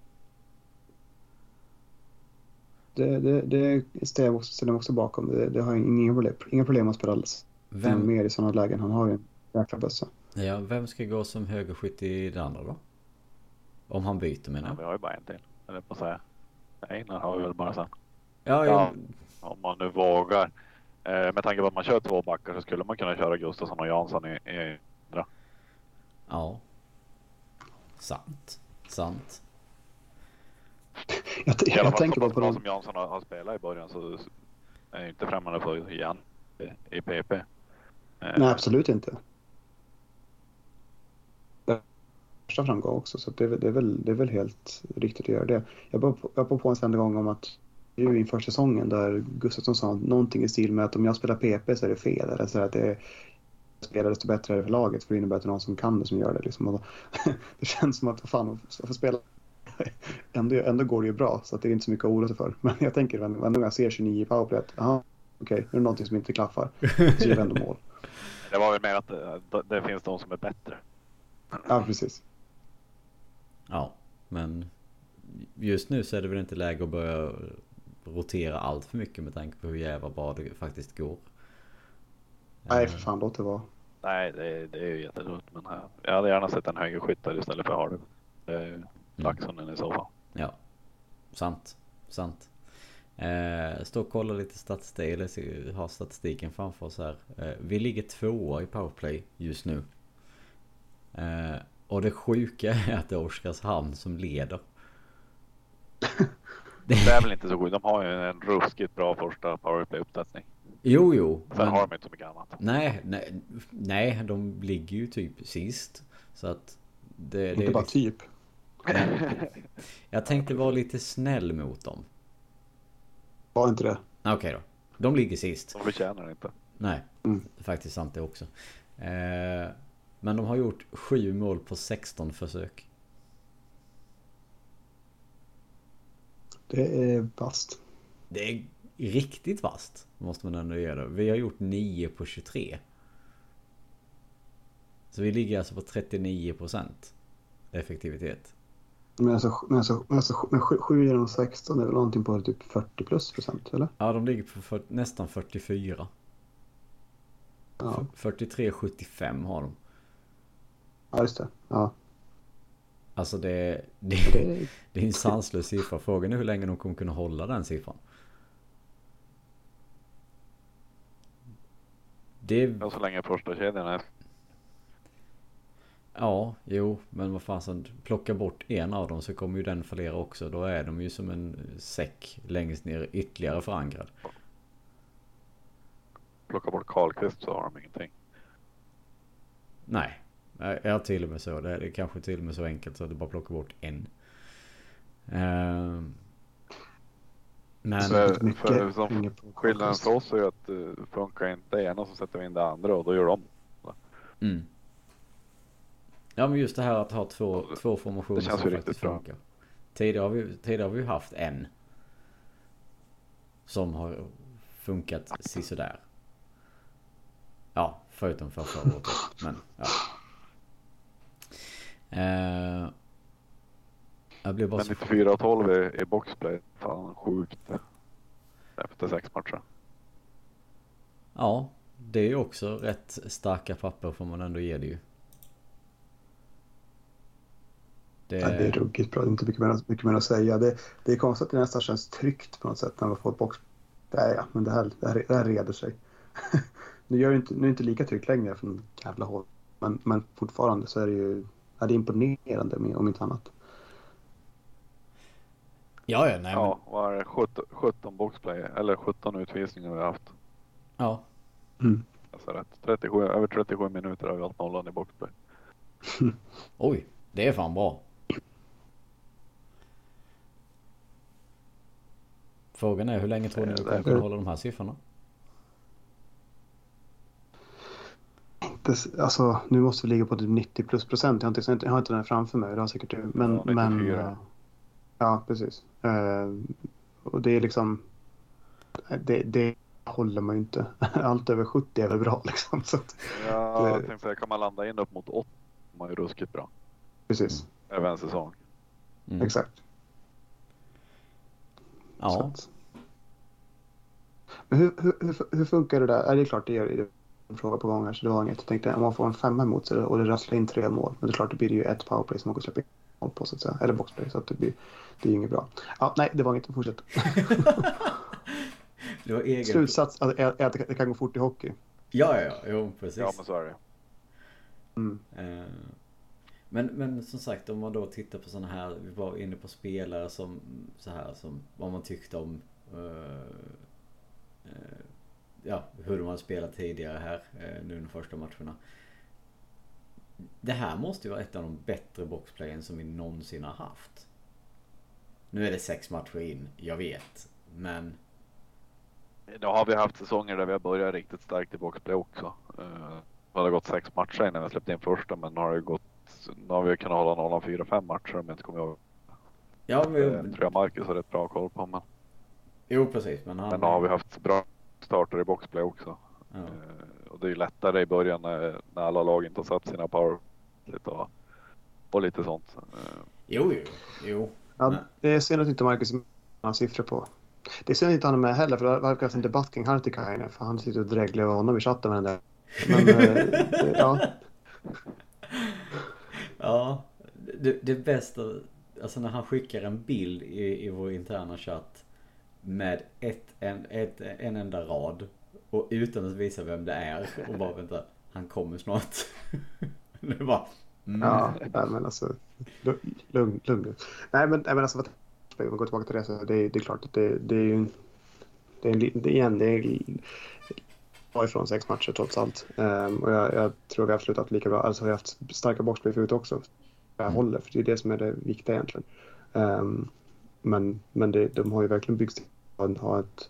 Det, det, det ställer jag också, också bakom. Det, det har inga problem, inga problem att spela alls. vem, mer i sådana lägen. Han har ju en jäkla bössa. ja, vem ska gå som högerskytt i det andra då? Om han byter menar Men jag. vi har ju bara en till. Eller på säga. Einar har vi väl bara sen. Ja, Ja. Om man nu vågar. Eh, med tanke på att man kör två backar så skulle man kunna köra Gustafsson och Jansson i, i ja. Sant. Sant. Jag, jag fall tänker bara på bra dem. som Jansson har, har spelat i början så är jag inte främmande för igen i, i PP. Eh, Nej, absolut inte. Det är Första framgång också, så det, är, det, är väl, det är väl helt riktigt att göra det. Jag var på, jag var på en enda gång om att ju inför säsongen där Gustafsson sa någonting i stil med att om jag spelar PP så är det fel. Eller så att det är, spelar desto bättre är det för laget för det innebär att det är någon som kan det som gör det. Liksom. Då, *laughs* det känns som att vad fan, jag får spela ändå, ändå går det ju bra så att det är inte så mycket att oroa sig för. Men jag tänker varje gång jag ser 29 i powerplay att jaha, okej, nu är det någonting som inte klaffar. Så gör vi ändå mål. *laughs* Det var väl mer att eh, det, det finns de som är bättre. Ja, precis. Ja. Men just nu så är det väl inte läge att börja rotera allt för mycket med tanke på hur jävla bra det faktiskt går. Nej, Eh, för fan, låt det vara. Nej, det, det är ju jättedumt. Men här, jag hade gärna sett en högerskytt istället för Hardy. Det är ju Laxonen i så fall. Ja, sant. Sant. Eh, stå och kolla lite statistik, eller ha statistiken framför oss här. Eh, vi ligger tvåa i powerplay just nu. Eh, och det sjuka är att det är Oskarshamn som leder. Det är väl inte så sjukt. De har ju en ruskigt bra första powerplay-uppsättning. Jo, jo. Sen men- har de inte så mycket annat. Nej, nej, nej, de ligger ju typ sist. Så att det, det Inte är bara liksom, typ. Jag tänkte vara lite snäll mot dem. Var inte det. Okej då. De ligger sist. De förtjänar det inte. Nej, Mm. det är faktiskt sant det också. Eh, men de har gjort sju mål på 16 försök. Det är bast. Det är riktigt vast. Måste man ändå göra. Vi har gjort 9 på 23. Så vi ligger alltså på 39% effektivitet. Men alltså, men alltså, men alltså men 7 genom 16 är väl någonting på typ 40 plus procent, eller? Ja, de ligger på för, nästan 44. Ja, 43,75 har de. Ja just det. Ja, Alltså det, det, *laughs* det är, en sanslös siffra. Frågan är hur länge de kommer kunna hålla den siffran. Det är... Ja, så länge första kedjan är Ja, jo, men vad fasen. Plocka bort en av dem så kommer ju den fallera också. Då är de ju som en säck längst ner ytterligare förankrad. plocka bort Karlqvist så har de ingenting. Nej, ja till och med så. Det är kanske till och med så enkelt så att du bara plockar bort en. Ehm. Men... så för- inte mycket för- som pengar på Skillnaden för oss är ju att det funkar inte ena så sätter vi in det andra och då gör de. Mm. Ja men just det här att ha två, två formationer Det känns som faktiskt bra. funkar. Tidigare har, vi, tidigare har vi haft en. Som har funkat sisådär. Ja, förutom för förra året. Men ja. Eh, jag blev bara Men så... 94 och 12 i, i boxplay, fan sjukt. Efter sex matcher. Ja, det är ju också rätt starka papper får man ändå ge det ju. Det, Ja, det är ruggigt bra. Det är inte mycket mer, mycket mer att säga. Det, det är konstigt att det nästan känns tryggt på något sätt när man får ett box. Ja, ja, men det här, det här, det här reder sig. *laughs* nu, gör det inte, nu är det inte lika tryggt längre från jävla håll. Men, men fortfarande så är det ju ja, det är imponerande med, om inte annat. ja, ja, nej men... Ja, vad är det? 17, 17 boxplay, eller 17 utvisningar vi har haft. Ja. Mm. Alltså rätt. 37, över 37 minuter har vi hållit nollan i boxplay. *laughs* Oj, det är fan bra. Frågan är hur länge tror ni vi kommer kunna hålla de här siffrorna? Alltså, nu måste vi ligga på typ 90 plus procent. Jag har inte, jag har inte den framför mig. Det har säkert du. Men, Ja, 94. men, eh, ja, precis. Eh, och det är liksom... Det, det håller man ju inte. *laughs* Allt över 70 är väl bra liksom. Så att, Ja, Det- jag tänkte säga, kan man landa in upp mot 80 är man ju ruskigt bra. precis, Över en säsong. Mm. exakt. Ja, Men hur, hur, hur, hur funkar det där? Ja, det är klart, det en fråga på gång här så det var inget. Jag tänkte om man får en femma emot sig och det rasslar in tre mål. Men det är klart, det blir ju ett powerplay som man kan släppa in mål på så att säga. Eller boxplay så att det blir, det är ju inget bra. Ja, nej, det var inget. Fortsätt. *laughs* det var egen... Slutsats att, är att det kan gå fort i hockey. Ja, ja, ja, jo precis. Ja, men så är det. Mm. Eh, Men, men som sagt om man då tittar på sådana här, vi var inne på spelare som så här som vad man tyckte om eh, eh, Ja, hur de har spelat tidigare här eh, nu de första matcherna. Det här måste ju vara ett av de bättre boxplayen som vi någonsin har haft. Nu är det sex matcher in, jag vet. Men Nu har vi haft säsonger där vi har börjat riktigt starkt i boxplay också. Uh, det har gått sex matcher innan vi släppte in första men nu har det gått nu har vi kunnat hålla nollan fyra, fem matcher om jag inte kommer ihåg. Ja, Det men, tror jag Marcus har rätt bra koll på. Men, jo precis. Men han... men nu har vi haft bra starter i boxplay också. ja. Eh, och det är ju lättare i början när, när alla lag inte har satt sina power lite och, och lite sånt. Eh, Jo, jo, jo. Ja, det är synd att inte Marcus har siffror på. Det är synd att inte han är med heller, för det har varit en debatt kring Hartikainen, för han sitter och dreglar över honom i chatten med den där. Men, eh, ja. *laughs* Ja, det, det bästa, alltså när han skickar en bild i, i vår interna chatt med ett, en, ett, en enda rad och utan att visa vem det är och bara vänta, han kommer snart. *laughs* det var mm. Ja, men alltså. lu- Lugn, lugn. Nej, men, men alltså. Om vi går tillbaka till det så det, är- det är klart att det, det är ju. Det är, en det, igen, det är ifrån sex matcher trots allt. Ehm, och jag, jag tror vi har absolut haft lika bra. Alltså vi har haft starka boxplay förut också. Jag Mm. håller, för det är det som är det viktiga egentligen. Ehm, men men det, de har ju verkligen byggts ha ett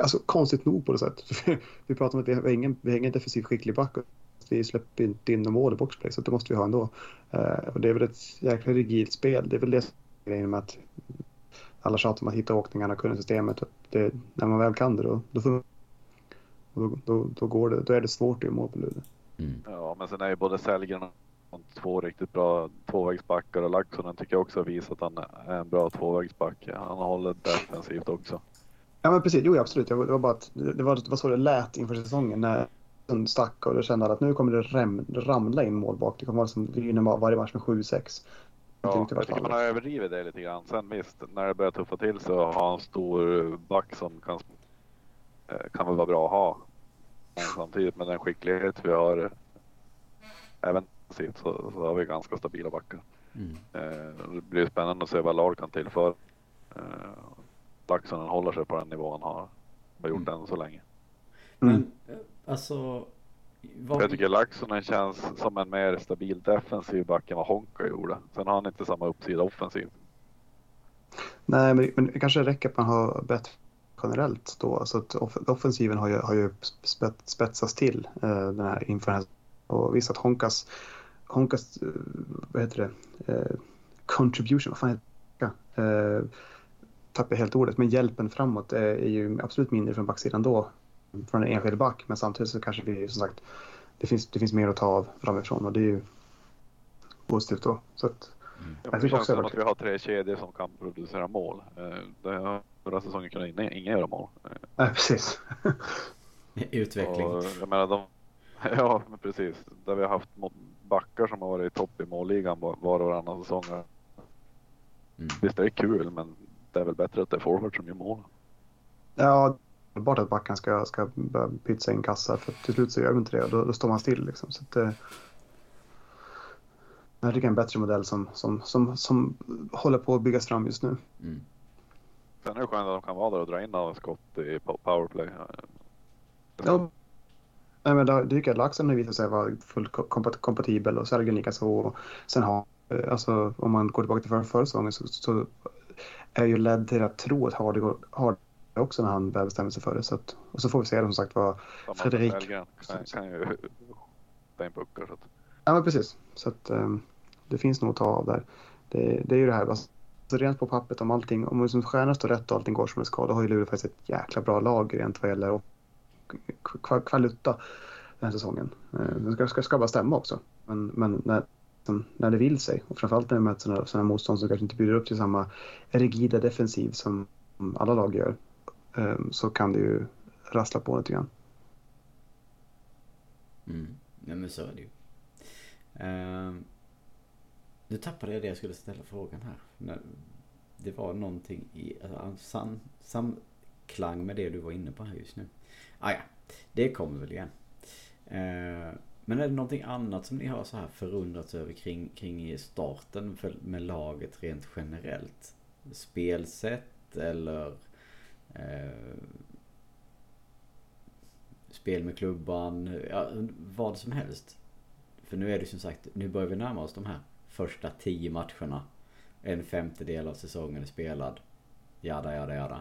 Alltså konstigt nog på något sätt. *laughs* vi pratar om att vi har ingen, vi har ingen defensivt skicklig back. Vi släpper inte in några mål i boxplay så det måste vi ha ändå. Eh, och det är väl ett jäkla rigidt spel. Det är väl det som är grejen med att alla tjatar om att hitta åkningarna och kunna systemet. Det, när man väl kan det då, då, får, och då, då, då, går det, då är det svårt att göra mål på Luleå. Mm. Ja, men sen är ju både Sellgren och två riktigt bra tvåvägsbackar och Laxonen tycker jag också har visat att han är en bra tvåvägsback. Han håller defensivt också. Ja men precis, jo absolut. Det var, bara att det var, det var så det lät inför säsongen när den stack och då kände att nu kommer det rem, ramla in mål bak. Det kommer vara som vi vinner varje match med 7-6. Ja, jag tycker man har överdrivit det lite grann. Sen visst, när det börjar tuffa till så har en stor back som kan, eh, kan väl vara bra att ha. Men samtidigt med den skicklighet vi har eh, även defensivt så, så har vi ganska stabila backar. Mm. Eh, Det blir spännande att se vad lag kan tillföra. Laxonen håller sig på den nivån han har, har gjort än så länge. Mm. Men eh, alltså... Vad, Jag tycker Laxonen känns som en mer stabil defensiv back än vad Honka gjorde. Sen har han inte samma uppsida offensiv. Nej, men, men det kanske räcker att man har bättre generellt då. Så att off offensiven har ju, har ju spet, spetsats till eh, den här inför den här. Och visst att Honkas, Honkas eh, vad heter det, eh, contribution, vad fan heter det? Eh, tappar helt ordet, men hjälpen framåt är, är ju absolut mindre från backsidan då. Från en enskild back, men samtidigt så kanske vi som sagt, det finns, det finns mer att ta av framifrån och det är ju positivt då. Så att, Mm. Ja, det känns också som att vi har tre kedjor som kan producera mål. Eh, Det har förra säsongen kunde ingen, ingen göra mål. Eh, nej precis. *laughs* Utveckling. Och jag menar de, *laughs* ja men precis. Där vi har haft backar som har varit i topp i målligan var och varannan säsong. Mm. Visst är det kul men det är väl bättre att det är forward som gör mål. Ja, bara att backen ska, ska börja pytsa in kassar för till slut så gör de inte det och då, då står man still. Liksom. Så att, eh, jag tycker det är en bättre modell som, som, som, som håller på att byggas fram just nu. Mm. Sen är det skönt att de kan vara där och dra in några skott i po- powerplay. Ja. Nej, men det, det tycker jag att Laxen har visat sig vara fullt kompat, kompatibel och Sergen likaså. Och Sen har, eh, alltså, om man går tillbaka till förra, förra säsongen så, så är ju ledd till att tro att Hardy går- har det också när han väl bestämmer sig för det. Så att, och så får vi se som sagt vad, Fredrik. Sellgren kan, kan ju skjuta in puckar. Så att, Ja, men precis. Så att um, det finns nog att ta av där. Det, det är ju det här, alltså, rent på pappret om allting, om liksom stjärnorna står rätt och allting går som det ska, då har ju Luleå faktiskt ett jäkla bra lag rent vad gäller kvaluta den här säsongen. Uh, det ska, ska, ska bara stämma också. Men, men när, som, när det vill sig, och framförallt när det möter sådana, sådana motstånd som kanske inte bjuder upp till samma rigida defensiv som alla lag gör, um, så kan det ju rassla på lite grann. Mm. Nej men så är det ju. Ehm, nu tappade jag det jag skulle ställa frågan här. När- Det var någonting i alltså, sam, samklang med det du var inne på här just nu. Ah, ja, det kommer väl igen. Uh, men är det någonting annat som ni har så här förundrats över kring, kring starten för, med laget rent generellt? Spelsätt eller eh, spel med klubban, ja, vad som helst. För nu är det som sagt, nu börjar vi närma oss de här första tio matcherna. En femtedel av säsongen är spelad. Jada, jada, jada.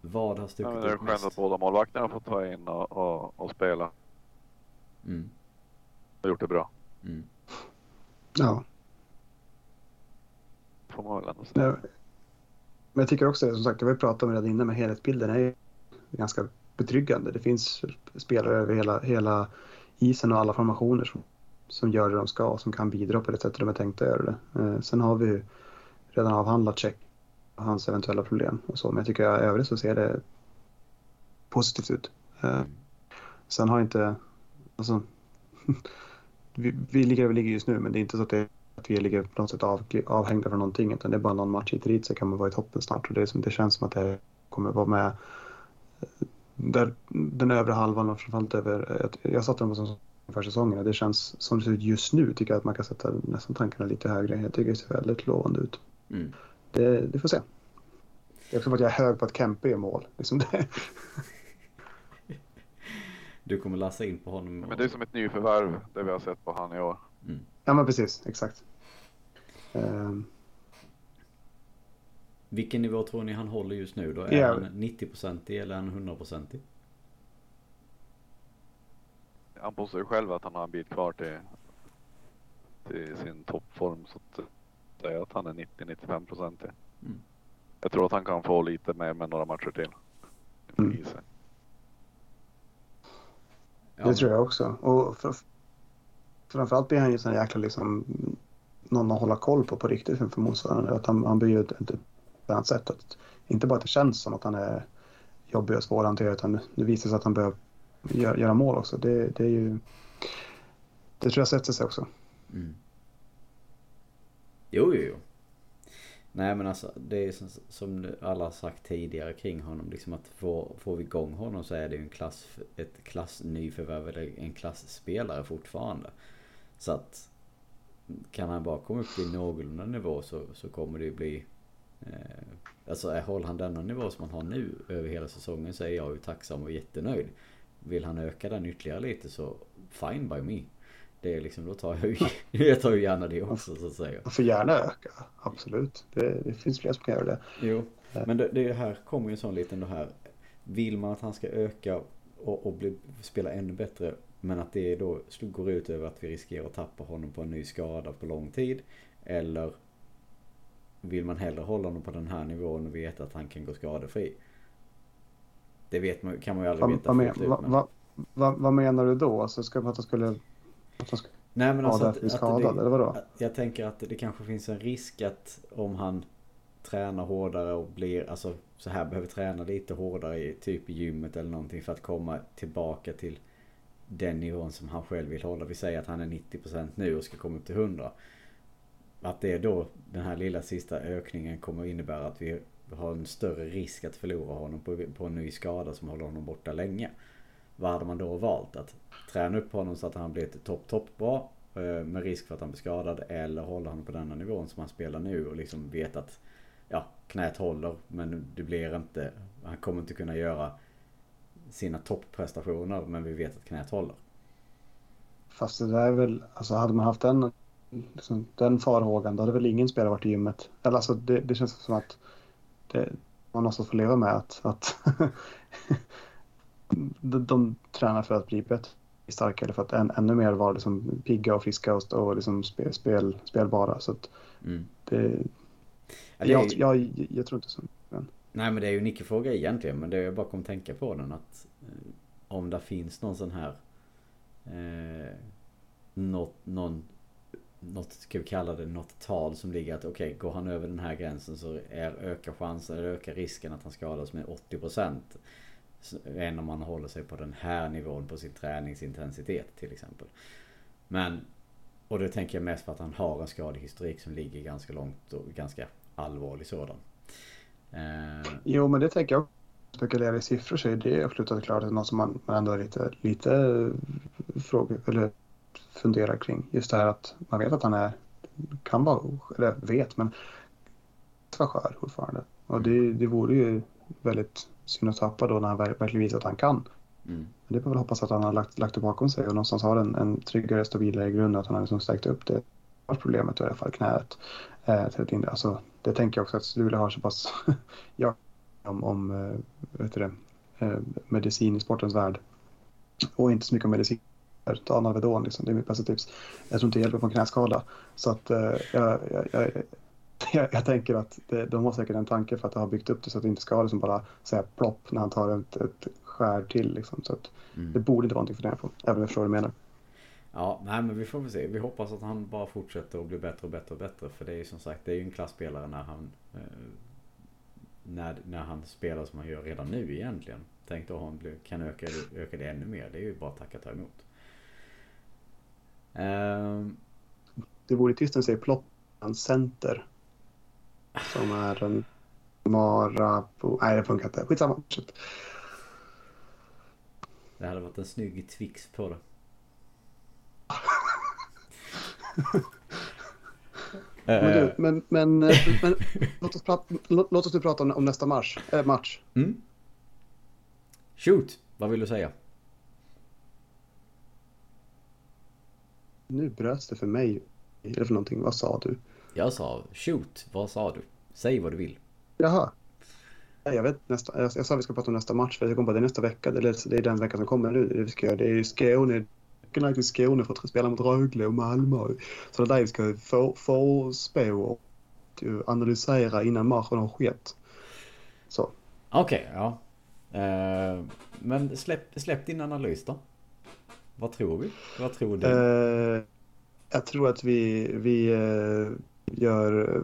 Vad har ja, stuckit men det är ut skönt mest? att båda målvakterna fått ta in och, och, och spela. Mm, Och gjort det bra. mm, Ja. Får man väl ändå säga. Ja. Men jag tycker också det, som sagt, jag har pratat om det redan innan, men helhetsbilden är ganska betryggande. Det finns spelare över hela, hela isen och alla formationer som som gör det de ska och som kan bidra på det sättet de är tänkta att göra det. Eh, sen har vi ju redan avhandlat check och hans eventuella problem och så, men jag tycker i övrigt så ser det positivt ut. Eh, sen har inte, alltså, *laughs* vi, vi ligger där vi ligger just nu, men det är inte så att, det, att vi ligger på något sätt av, avhängda från någonting, utan det är bara någon match hit och dit så kan man vara i toppen snart och det, som, det känns som att det kommer vara med eh, där, den övre halvan och framförallt över, jag, jag satte dem som inför säsongen. Det känns som det ser ut just nu tycker jag att man kan sätta nästan tankarna lite högre. Jag tycker det ser väldigt lovande ut. Mm. Det, det får se. Det är också för att jag är hög på att Kempe är mål. Liksom det. *laughs* Du kommer lassa in på honom. Men det är som ett nyförvärv det vi har sett på han i år. Mm. Ja men precis, exakt. Um, Vilken nivå tror ni han håller just nu då? Är Ja. han 90% eller är han 100%? Han påstår ju själv att han har en bit kvar till, till sin toppform. Så att är att han är 90-95 procent. Mm. Jag tror att han kan få lite mer med några matcher till. Mm. I sig. Ja, det tror jag också. Och för, framförallt blir han ju sån jäkla liksom någon att hålla koll på på riktigt för, motståndaren. Att han, han blir ju ett, ett, ett annat sätt. Att, inte bara att det känns som att han är jobbig och svår att hantera utan det visar sig att han behöver göra, göra mål också. Det, det är ju... Det tror jag sätter sig också. Mm. Jo, jo, jo. Nej men alltså det är som, som alla har sagt tidigare kring honom. Liksom att få, får vi igång honom så är det ju en klass, ett klassnyförvärv eller en klassspelare fortfarande. Så att kan han bara komma upp till någorlunda nivå så, så kommer det ju bli eh, Alltså håller han denna nivå som han har nu över hela säsongen så är jag ju tacksam och jättenöjd. Vill han öka den ytterligare lite så fine by me. Det är liksom, då tar jag ju, *laughs* jag tar ju gärna det också så att säga. Han får gärna öka, absolut. Det, det finns fler som kan göra det. Jo, men det, det här kommer ju en sån liten det här. Vill man att han ska öka och, och bli, spela ännu bättre. Men att det då går ut över att vi riskerar att tappa honom på en ny skada på lång tid. Eller vill man hellre hålla honom på den här nivån och veta att han kan gå skadefri. Det vet man, kan man ju aldrig Vad, veta vad, men, men- vad, vad, vad menar du då? Alltså, ska, att han skulle... Att han ska Nej men alltså att, bli att skadad, det, eller vadå? jag tänker att det kanske finns en risk att om han tränar hårdare och blir, alltså så här behöver träna lite hårdare i typ i gymmet eller någonting för att komma tillbaka till den nivån som han själv vill hålla. Vi säger att han är 90% nu och ska komma upp till 100. Att det då, den här lilla sista ökningen kommer innebära att vi har en större risk att förlora honom på, på en ny skada som håller honom borta länge. Vad hade man då valt? Att träna upp honom så att han blir ett topp, topp bra eh, med risk för att han blir skadad eller hålla honom på denna nivån som han spelar nu och liksom vet att ja, knät håller men det blir inte, han kommer inte kunna göra sina topprestationer men vi vet att knät håller. Fast det där är väl, alltså hade man haft den, liksom, den farhågan då hade väl ingen spelare varit i gymmet. Eller alltså det, det känns som att det, man måste få leva med att, att *laughs* de, de tränar för att bli bättre, starkare för att än, ännu mer vara liksom pigga och friska och, och liksom spel, spel, spelbara. Så att Mm. det, Ja, det jag, jag, jag tror inte så. Men, Nej men det är ju en icke-fråga egentligen men det är jag bara kom tänka på den att eh, om det finns någon sån här eh, något, någon något, ska vi kalla det, något tal som ligger att okej, går han över den här gränsen så är, ökar chansen, eller ökar risken att han skadas med 80% s- än om man håller sig på den här nivån på sin träningsintensitet till exempel. Men, och det tänker jag mest för att han har en skadehistorik som ligger ganska långt och ganska allvarlig sådan. Eh, jo, men det tänker jag. Spekulera i siffror så är det absolut klart något som man, man ändå lite, lite frågor, eller funderar kring. Just det här att man vet att han är, kan vara, eller vet, men vara skör fortfarande. Och det, det vore ju väldigt synd att tappa då när han ver- verkligen visar att han kan. mm. Men det får väl hoppas att han har lagt, lagt det bakom sig och någonstans har en, en tryggare, stabilare grund att han har liksom stärkt upp det. Problemet i alla fall knät. Eh, till ett inre. alltså, det tänker jag också att Luleå har så pass *laughs* ja, om, om eh, vet du det, eh, medicin i sportens värld. Och inte så mycket om medicin. Ta Alvedon, liksom, det är mitt bästa tips. Jag tror inte det hjälper på en knäskada. Så att eh, jag, jag, jag, *laughs* jag, jag tänker att det, de har säkert en tanke för att ha byggt upp det så att det inte ska liksom bara säga plopp när han tar ett, ett skär till. Liksom. Så att Mm. det borde inte vara någonting för det på, även om jag förstår vad du menar. Ja, nej men vi får väl se. Vi hoppas att han bara fortsätter att bli bättre och bättre och bättre. För det är ju som sagt, det är ju en klassspelare när han... Eh, när, när han spelar som han gör redan nu egentligen. Tänk då han kan öka, öka det ännu mer. Det är ju bara att tacka ta emot. Um, det vore trist att säga plott center. Som är en Mara på... Nej, det funkar inte. Skitsamma. Det hade varit en snygg twix på det. *laughs* men, du, men, men, men låt, oss prata, låt, låt oss nu prata om, om nästa match. Äh, match. Mm. Shoot! Vad vill du säga? Nu bröts det för mig. Eller för någonting. Vad sa du? Jag sa shoot. Vad sa du? Säg vad du vill. Jaha. Jag vet nästa, jag, jag sa att vi ska prata om nästa match för jag kom på det är nästa vecka. Det är, det är den veckan som kommer nu. Det vi ska. Det är ju Skåne. Åker till Skåne för att spela mot Rögle och Malmö. Så det är där vi ska förspå och analysera innan matchen har skett. Så. Okej, okay, ja. Uh, men släpp, släpp din analys då. Vad tror vi? Vad tror du? Uh, jag tror att vi, vi uh, gör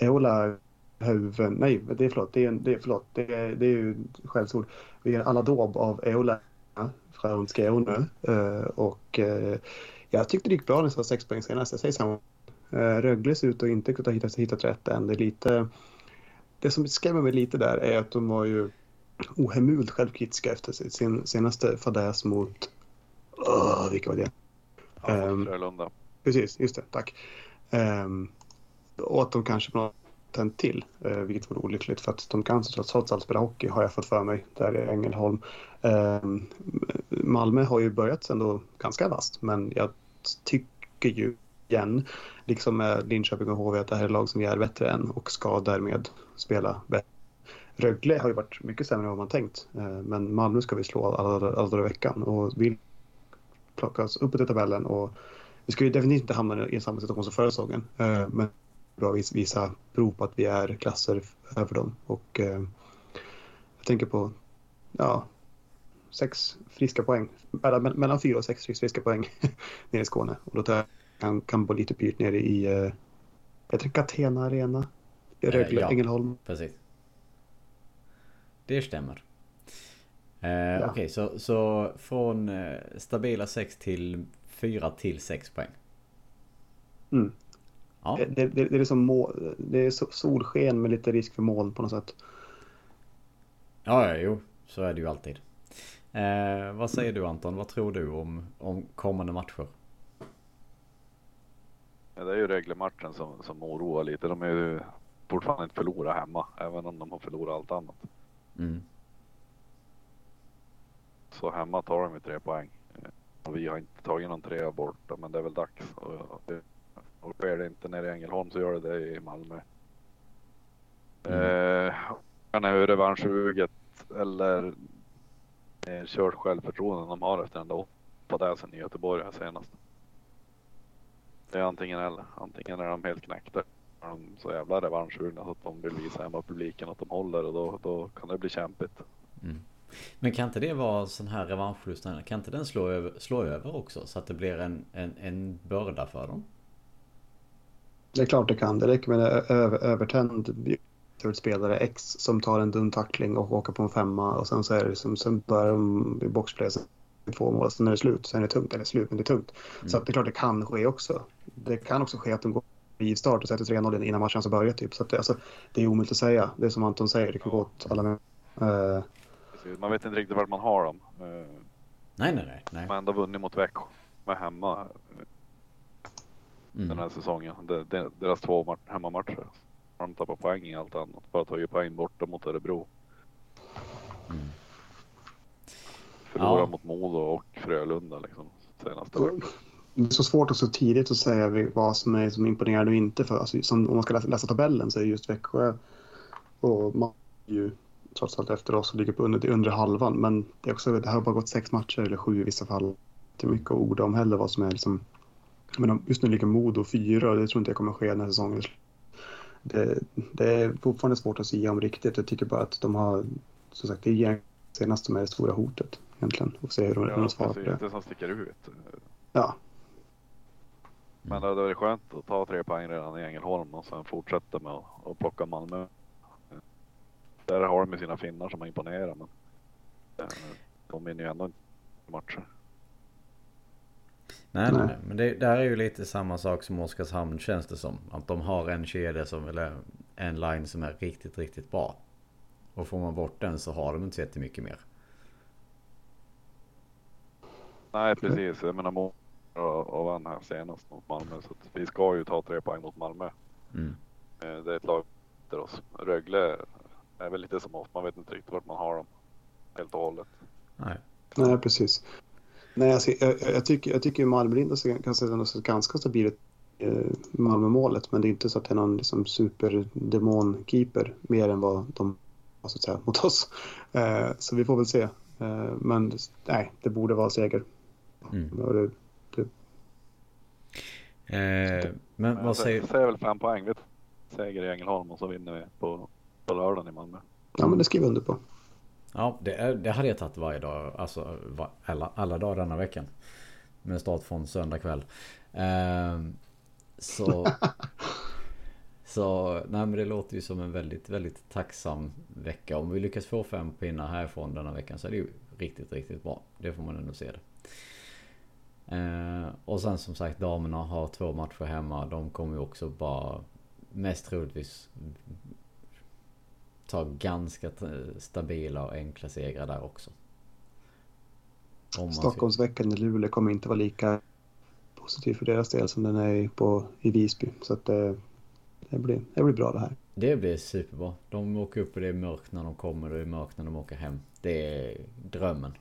uh, Ola huvuden, nej det är förlåt, det är, det är, förlåt, det är, det är ju skällsord. Vi gör alla dåb av Ola från Skåne och uh, jag tyckte det gick bra när var sex poäng senast. Jag säger samma. Rögle ser ut att inte kunna hitta, hittat rätt än. Det är lite det som skrämmer mig lite där är att de var ju ohemult självkritiska efter sin senaste fadäs mot... Oh, vilka var det? Ja, um, Frölunda. Precis, just det. Tack. Ehm, um, och att de kanske på något till, uh, vilket vore olyckligt för att de kan trots allt spela hockey har jag fått för mig där i Ängelholm. Um, Malmö har ju börjat ändå ganska vast men jag tycker ju igen, liksom med Linköping och HV, att det här är lag som vi är bättre än och ska därmed spela bättre. Rögle har ju varit mycket sämre än vad man tänkt. Eh, men Malmö ska vi slå alla, alla dagar i veckan och vill plockas uppåt i tabellen. Och vi ska ju definitivt inte hamna i samma situation som förra säsongen. Eh, men bra visa prov på att vi är klasser över dem. Och eh, jag tänker på ja, sex friska poäng. Mellan fyra och sex friska poäng *laughs* nere i Skåne. Och då tar jag kan, bli lite pyrt nere i jag heter Catena Arena. Rögle, ja, Ängelholm. Precis. Det stämmer. Eh, ja. Okej, okay, så, så från eh, stabila 6 till 4 till 6 poäng. Mm. Ja. Det, det, det, är liksom mål, det är solsken med lite risk för moln på något sätt. Ja, ja, jo. Så är det ju alltid. Eh, vad säger du Anton? Vad tror du om, om kommande matcher? Ja, det är ju Rögle-matchen som, som oroar lite. De är ju fortfarande inte förlorat hemma, även om de har förlorat allt annat. Mm. Så hemma tar de ju tre poäng. Vi har inte tagit någon trea borta, men det är väl dags. Och, och sker det inte nere i Ängelholm så gör det det i Malmö. Mm. Eh, är revanschsuget eller eh, kört självförtroende de har efter den där åttadäsen i Göteborg här senast. Det är antingen eller. Antingen är de helt knäckta är de så jävla revanschsugna så att de vill visa hemma publiken att de håller och då, då kan det bli kämpigt. Mm. Men kan inte det vara sån här revanschlust? Kan inte den slå över, slå över också så att det blir en, en, en börda för dem? Det är klart det kan. Det räcker med en över, övertänd spelare X som tar en dum tackling och åker på en femma och sen så är det liksom, sen börjar de i boxplay två mål, sen är det slut. Sen är det tungt, eller slut, men det är tungt. Mm. Så det är klart det kan ske också. Det kan också ske att de går i start och sätter 3-0 innan matchen ska börja. Typ. Så att det, alltså, det är omöjligt att säga. Det är som Anton säger, det kan gå åt alla med. Man vet inte riktigt vart man har dem. Uh... Nej, nej, nej. nej. Man har ändå vunnit mot Växjö med hemma mm. den här säsongen. Det, det, deras två hemmamatcher. De tappar poäng i allt annat. Bara tagit poäng borta mot Örebro. Mm. Förlora ja. mot Modo och Frölunda liksom senaste året det är så svårt att så tidigt att säga vad som är som imponerande och inte. För, alltså, som, om man ska läsa, läsa, tabellen så är just Växjö och man ju trots allt efter oss och ligger på under, under halvan. Men det, är också, det har bara gått sex matcher eller sju i vissa fall. Det är mycket att orda om heller vad som är liksom. Men just nu ligger Modo fyra och det tror inte jag kommer ske den här säsongen. Det, det är fortfarande svårt att säga om riktigt. Jag tycker bara att de har, som sagt, det är senast som är det stora hotet. egentligen och se hur de, hur Ja, de svarar på precis. det. Det som sticker ut. Ja, Men det hade varit skönt att ta tre poäng redan i Ängelholm och sen fortsätta med att, att plocka Malmö. Där har de sina finnar som har imponerat men eh, de vinner ju ändå inte matcher. Nej, nej, Nej. Men det där är ju lite samma sak som Oskarshamn känns det som. Att de har en kedja som, eller en line som är riktigt, riktigt bra. Och får man bort den så har de inte så jättemycket mer. Nej precis, jag menar Mo och, vann här senast mot Malmö så vi ska ju ta tre poäng mot Malmö. Mm. Eh, Det är ett lag efter oss. Rögle är väl lite som oss, man vet inte riktigt vart man har dem helt och hållet. Nej. nej precis. Nej, alltså, jag, jag, jag tycker, jag tycker Malmö-Linda kan ändå så ganska stabilt eh, Malmö-målet. Men det är inte så att det är någon liksom, superdemon-keeper mer än vad de har så att säga, mot oss. Eh, så vi får väl se. Eh, men nej, det borde vara seger. Mm. Och det, Eh, men vad jag säger... säger, säger väl fem poäng. Vi seger i Ängelholm och så vinner vi på, på lördagen i Malmö. ja, men det skriver jag under på. Ja, det, är- det hade jag tagit varje dag. Alltså alla, alla dagar denna veckan. Med start från söndag kväll. Ehm, så... *laughs* så, nej men det låter ju som en väldigt, väldigt tacksam vecka. Om vi lyckas få fem pinnar härifrån denna veckan så är det ju riktigt, riktigt bra. Det får man ändå se det. Eh, och sen som sagt damerna har två matcher hemma. De kommer ju också bara mest troligtvis ta ganska stabila och enkla segrar där också. Stockholmsveckan i Luleå kommer inte vara lika positiv för deras del som den är på, i Visby. Så att det, det, blir, det blir bra det här. Det blir superbra. De åker upp och det är mörkt när de kommer och det är mörkt när de åker hem. Det är drömmen.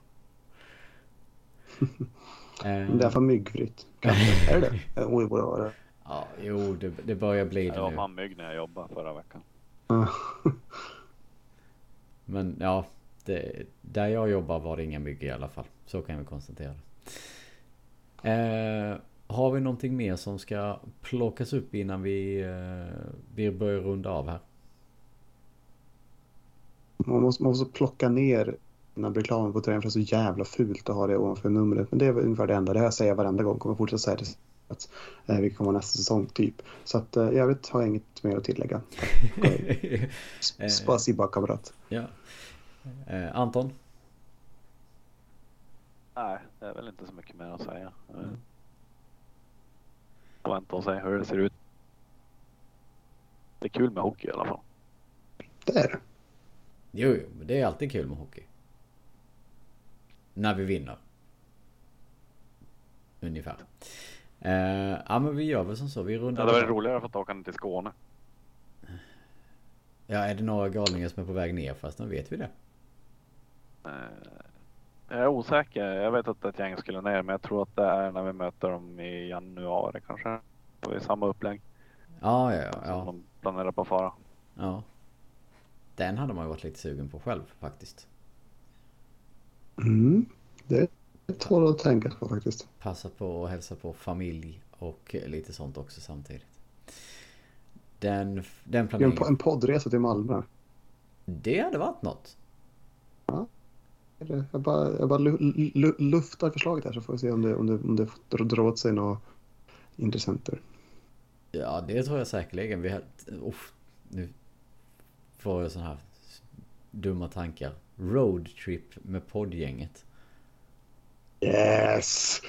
Eh, *laughs* Men det alla fall myggfritt. *laughs* Är det det? Ja, Oj, borde vara det. Ja, jo, det, det börjar bli det Jag var nu. fan mygg när jag jobbade förra veckan. *laughs* Men ja, det, där jag jobbar var det inga mygg i alla fall. Så kan vi konstatera. Eh, har vi någonting mer som ska plockas upp innan vi, eh, vi börjar runda av här? Man måste, man måste plocka ner den reklamen på tröjan för det är så jävla fult att ha det ovanför numret. Men det är väl ungefär det enda. Det här säger jag varenda gång. Kommer fortsätta säga det. Att, eh, vi kommer nästa säsong typ. Så att eh, i övrigt har jag inget mer att tillägga. *laughs* Spasiba kamrat. ja. Eh, Anton? Nej, det är väl inte så mycket mer att säga. Mm. Vänta och se hur det ser ut. Det är kul med hockey i alla fall. Det är det. Jo, jo, det är alltid kul med hockey. När vi vinner. Ungefär. Eh, ja men vi gör väl som så. Vi Det rundar hade varit av. roligare för att åka ner till Skåne. Ja, är det några galningar som är på väg ner fast nu vet vi det. Eh, Jag är osäker. Jag vet att ett gäng skulle ner men jag tror att det är när vi möter dem i januari kanske. Har vi samma upplägg Ja, ja, ja. som ja. de planerar på att fara. ja. Den hade man ju varit lite sugen på själv faktiskt. Mm. Det tål att tänka på faktiskt. Passa på att hälsa på familj och lite sånt också samtidigt. Den, den En, planeringen. en poddresa till Malmö. Det hade varit något. Jag bara, jag bara lu, lu, luftar förslaget här så får vi se om det, om det, om det drar åt sig några intressenter. Ja, det tror jag säkerligen. Vi har... Uff, nu får jag sådana här dumma tankar. Roadtrip med poddgänget. Yes!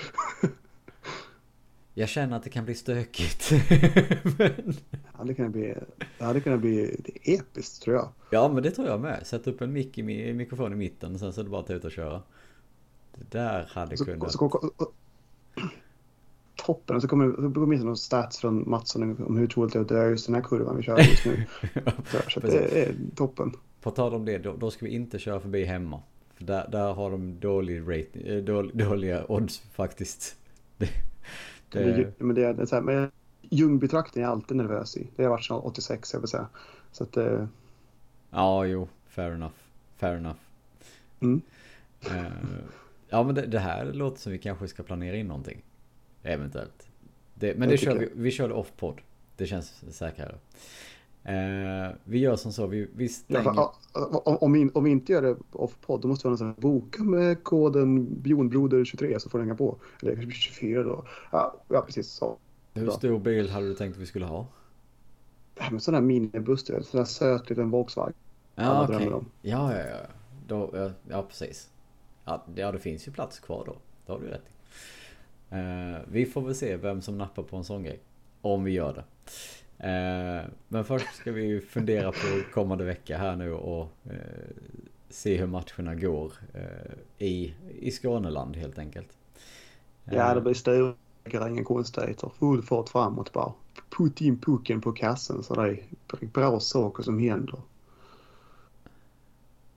*laughs* Jag känner att det kan bli stökigt. *laughs* men... Det hade kunnat bli, det hade kunnat bli episkt tror jag. Ja, men det tror jag med. Sätt upp en mick i mi- mikrofon i mitten och sen så är det bara att ta ut och köra. Det där hade Så, kunnat... så, så, toppen. Och så kommer så kommer det någon stats från Mattsson om hur troligt det är att det är just den här kurvan vi kör just nu. *laughs* Så, så att det är toppen. På tal om det, då, då ska vi inte köra förbi hemma. För där, där har de dålig rating, eh, dål, dåliga odds faktiskt. *laughs* Det, Det men det är, så här, men Ljungbytrakten är jag alltid nervös i. Det har varit sedan 86 jag vill säga. Så att eh, Ja, jo. Fair enough. Fair enough. Mm. Eh, ja, men det, det här låter som vi kanske ska planera in någonting. Eventuellt. Det, men Det kör vi, vi kör off-podd. Det känns säkrare. Eh, vi gör som så, vi, vi stänger... Ja, om, om, vi, om vi inte gör det off-podd då måste vi ha en boka med koden bionbroder23 så får den hänga på. Eller kanske 24 då. Ja, ja precis så. Hur stor bil hade du tänkt att vi skulle ha? En sån där minibuss, sån där söt liten Volkswagen. Ja, okej. Okay. Ja, ja, ja. Då, ja, ja, precis. Ja, ja, det finns ju plats kvar då. Det har du rätt i. Eh, vi får väl se vem som nappar på en sån grej. Om vi gör det. Eh, men först ska vi fundera på kommande vecka här nu och eh, se hur matcherna går eh, i, i Skåneland helt enkelt. Ja, det blir stora inga konstigheter. Full fart framåt bara. Put in pucken på kassen så det är bra saker som händer.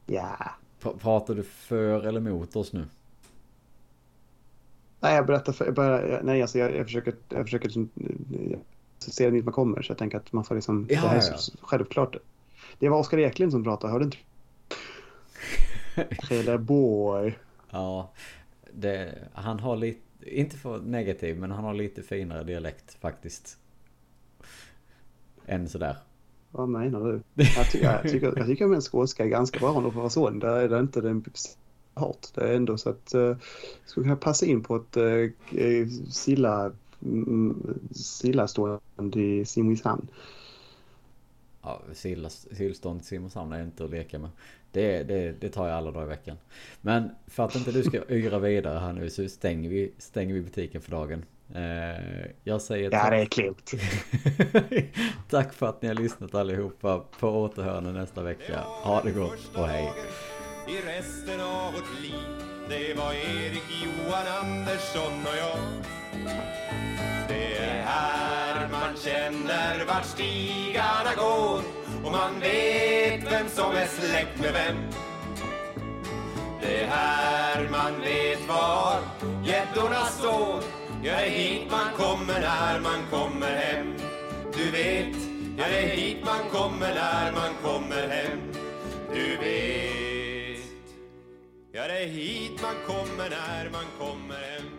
Ja. Pratar du för eller mot oss nu? Nej, jag berättar för... Jag bara, nej, alltså jag, jag försöker... Jag försöker se det dit man kommer. Så jag tänker att man får liksom... Ja, det här är ja. självklart. Det var Oskar Eklind som pratade, hörde inte *laughs* Trelleborg. Ja, det, han har lite, inte för negativ, men han har lite finare dialekt faktiskt. Än sådär. Vad menar du? *laughs* Jag, ty jag, tycker, jag tycker att min skånska är ganska bra om det får vara. Där är det inte den hårt. Det är ändå så att uh, skulle kunna passa in på ett uh, silla, sillastående i Simrishamn. Ja, sillstånd i Simrishamn är inte att leka med. Det, det, det tar jag alla dagar i veckan. Men för att inte du ska *laughs* yra vidare här nu så stänger vi, stänger vi butiken för dagen. Eh, jag säger Ja, det är klippt. *laughs* tack för att ni har lyssnat allihopa. På återhörande nästa vecka. Ha det gott och hej. I resten av vårt liv Det var Erik, Johan, Andersson och jag det är här man känner vart stigarna går och man vet vem som är släkt med vem. Det är här man vet var gäddorna står. Ja, det är hit man kommer när man kommer hem. Du vet, ja det är hit man kommer när man kommer hem. Du vet Ja, det är hit man kommer när man kommer hem.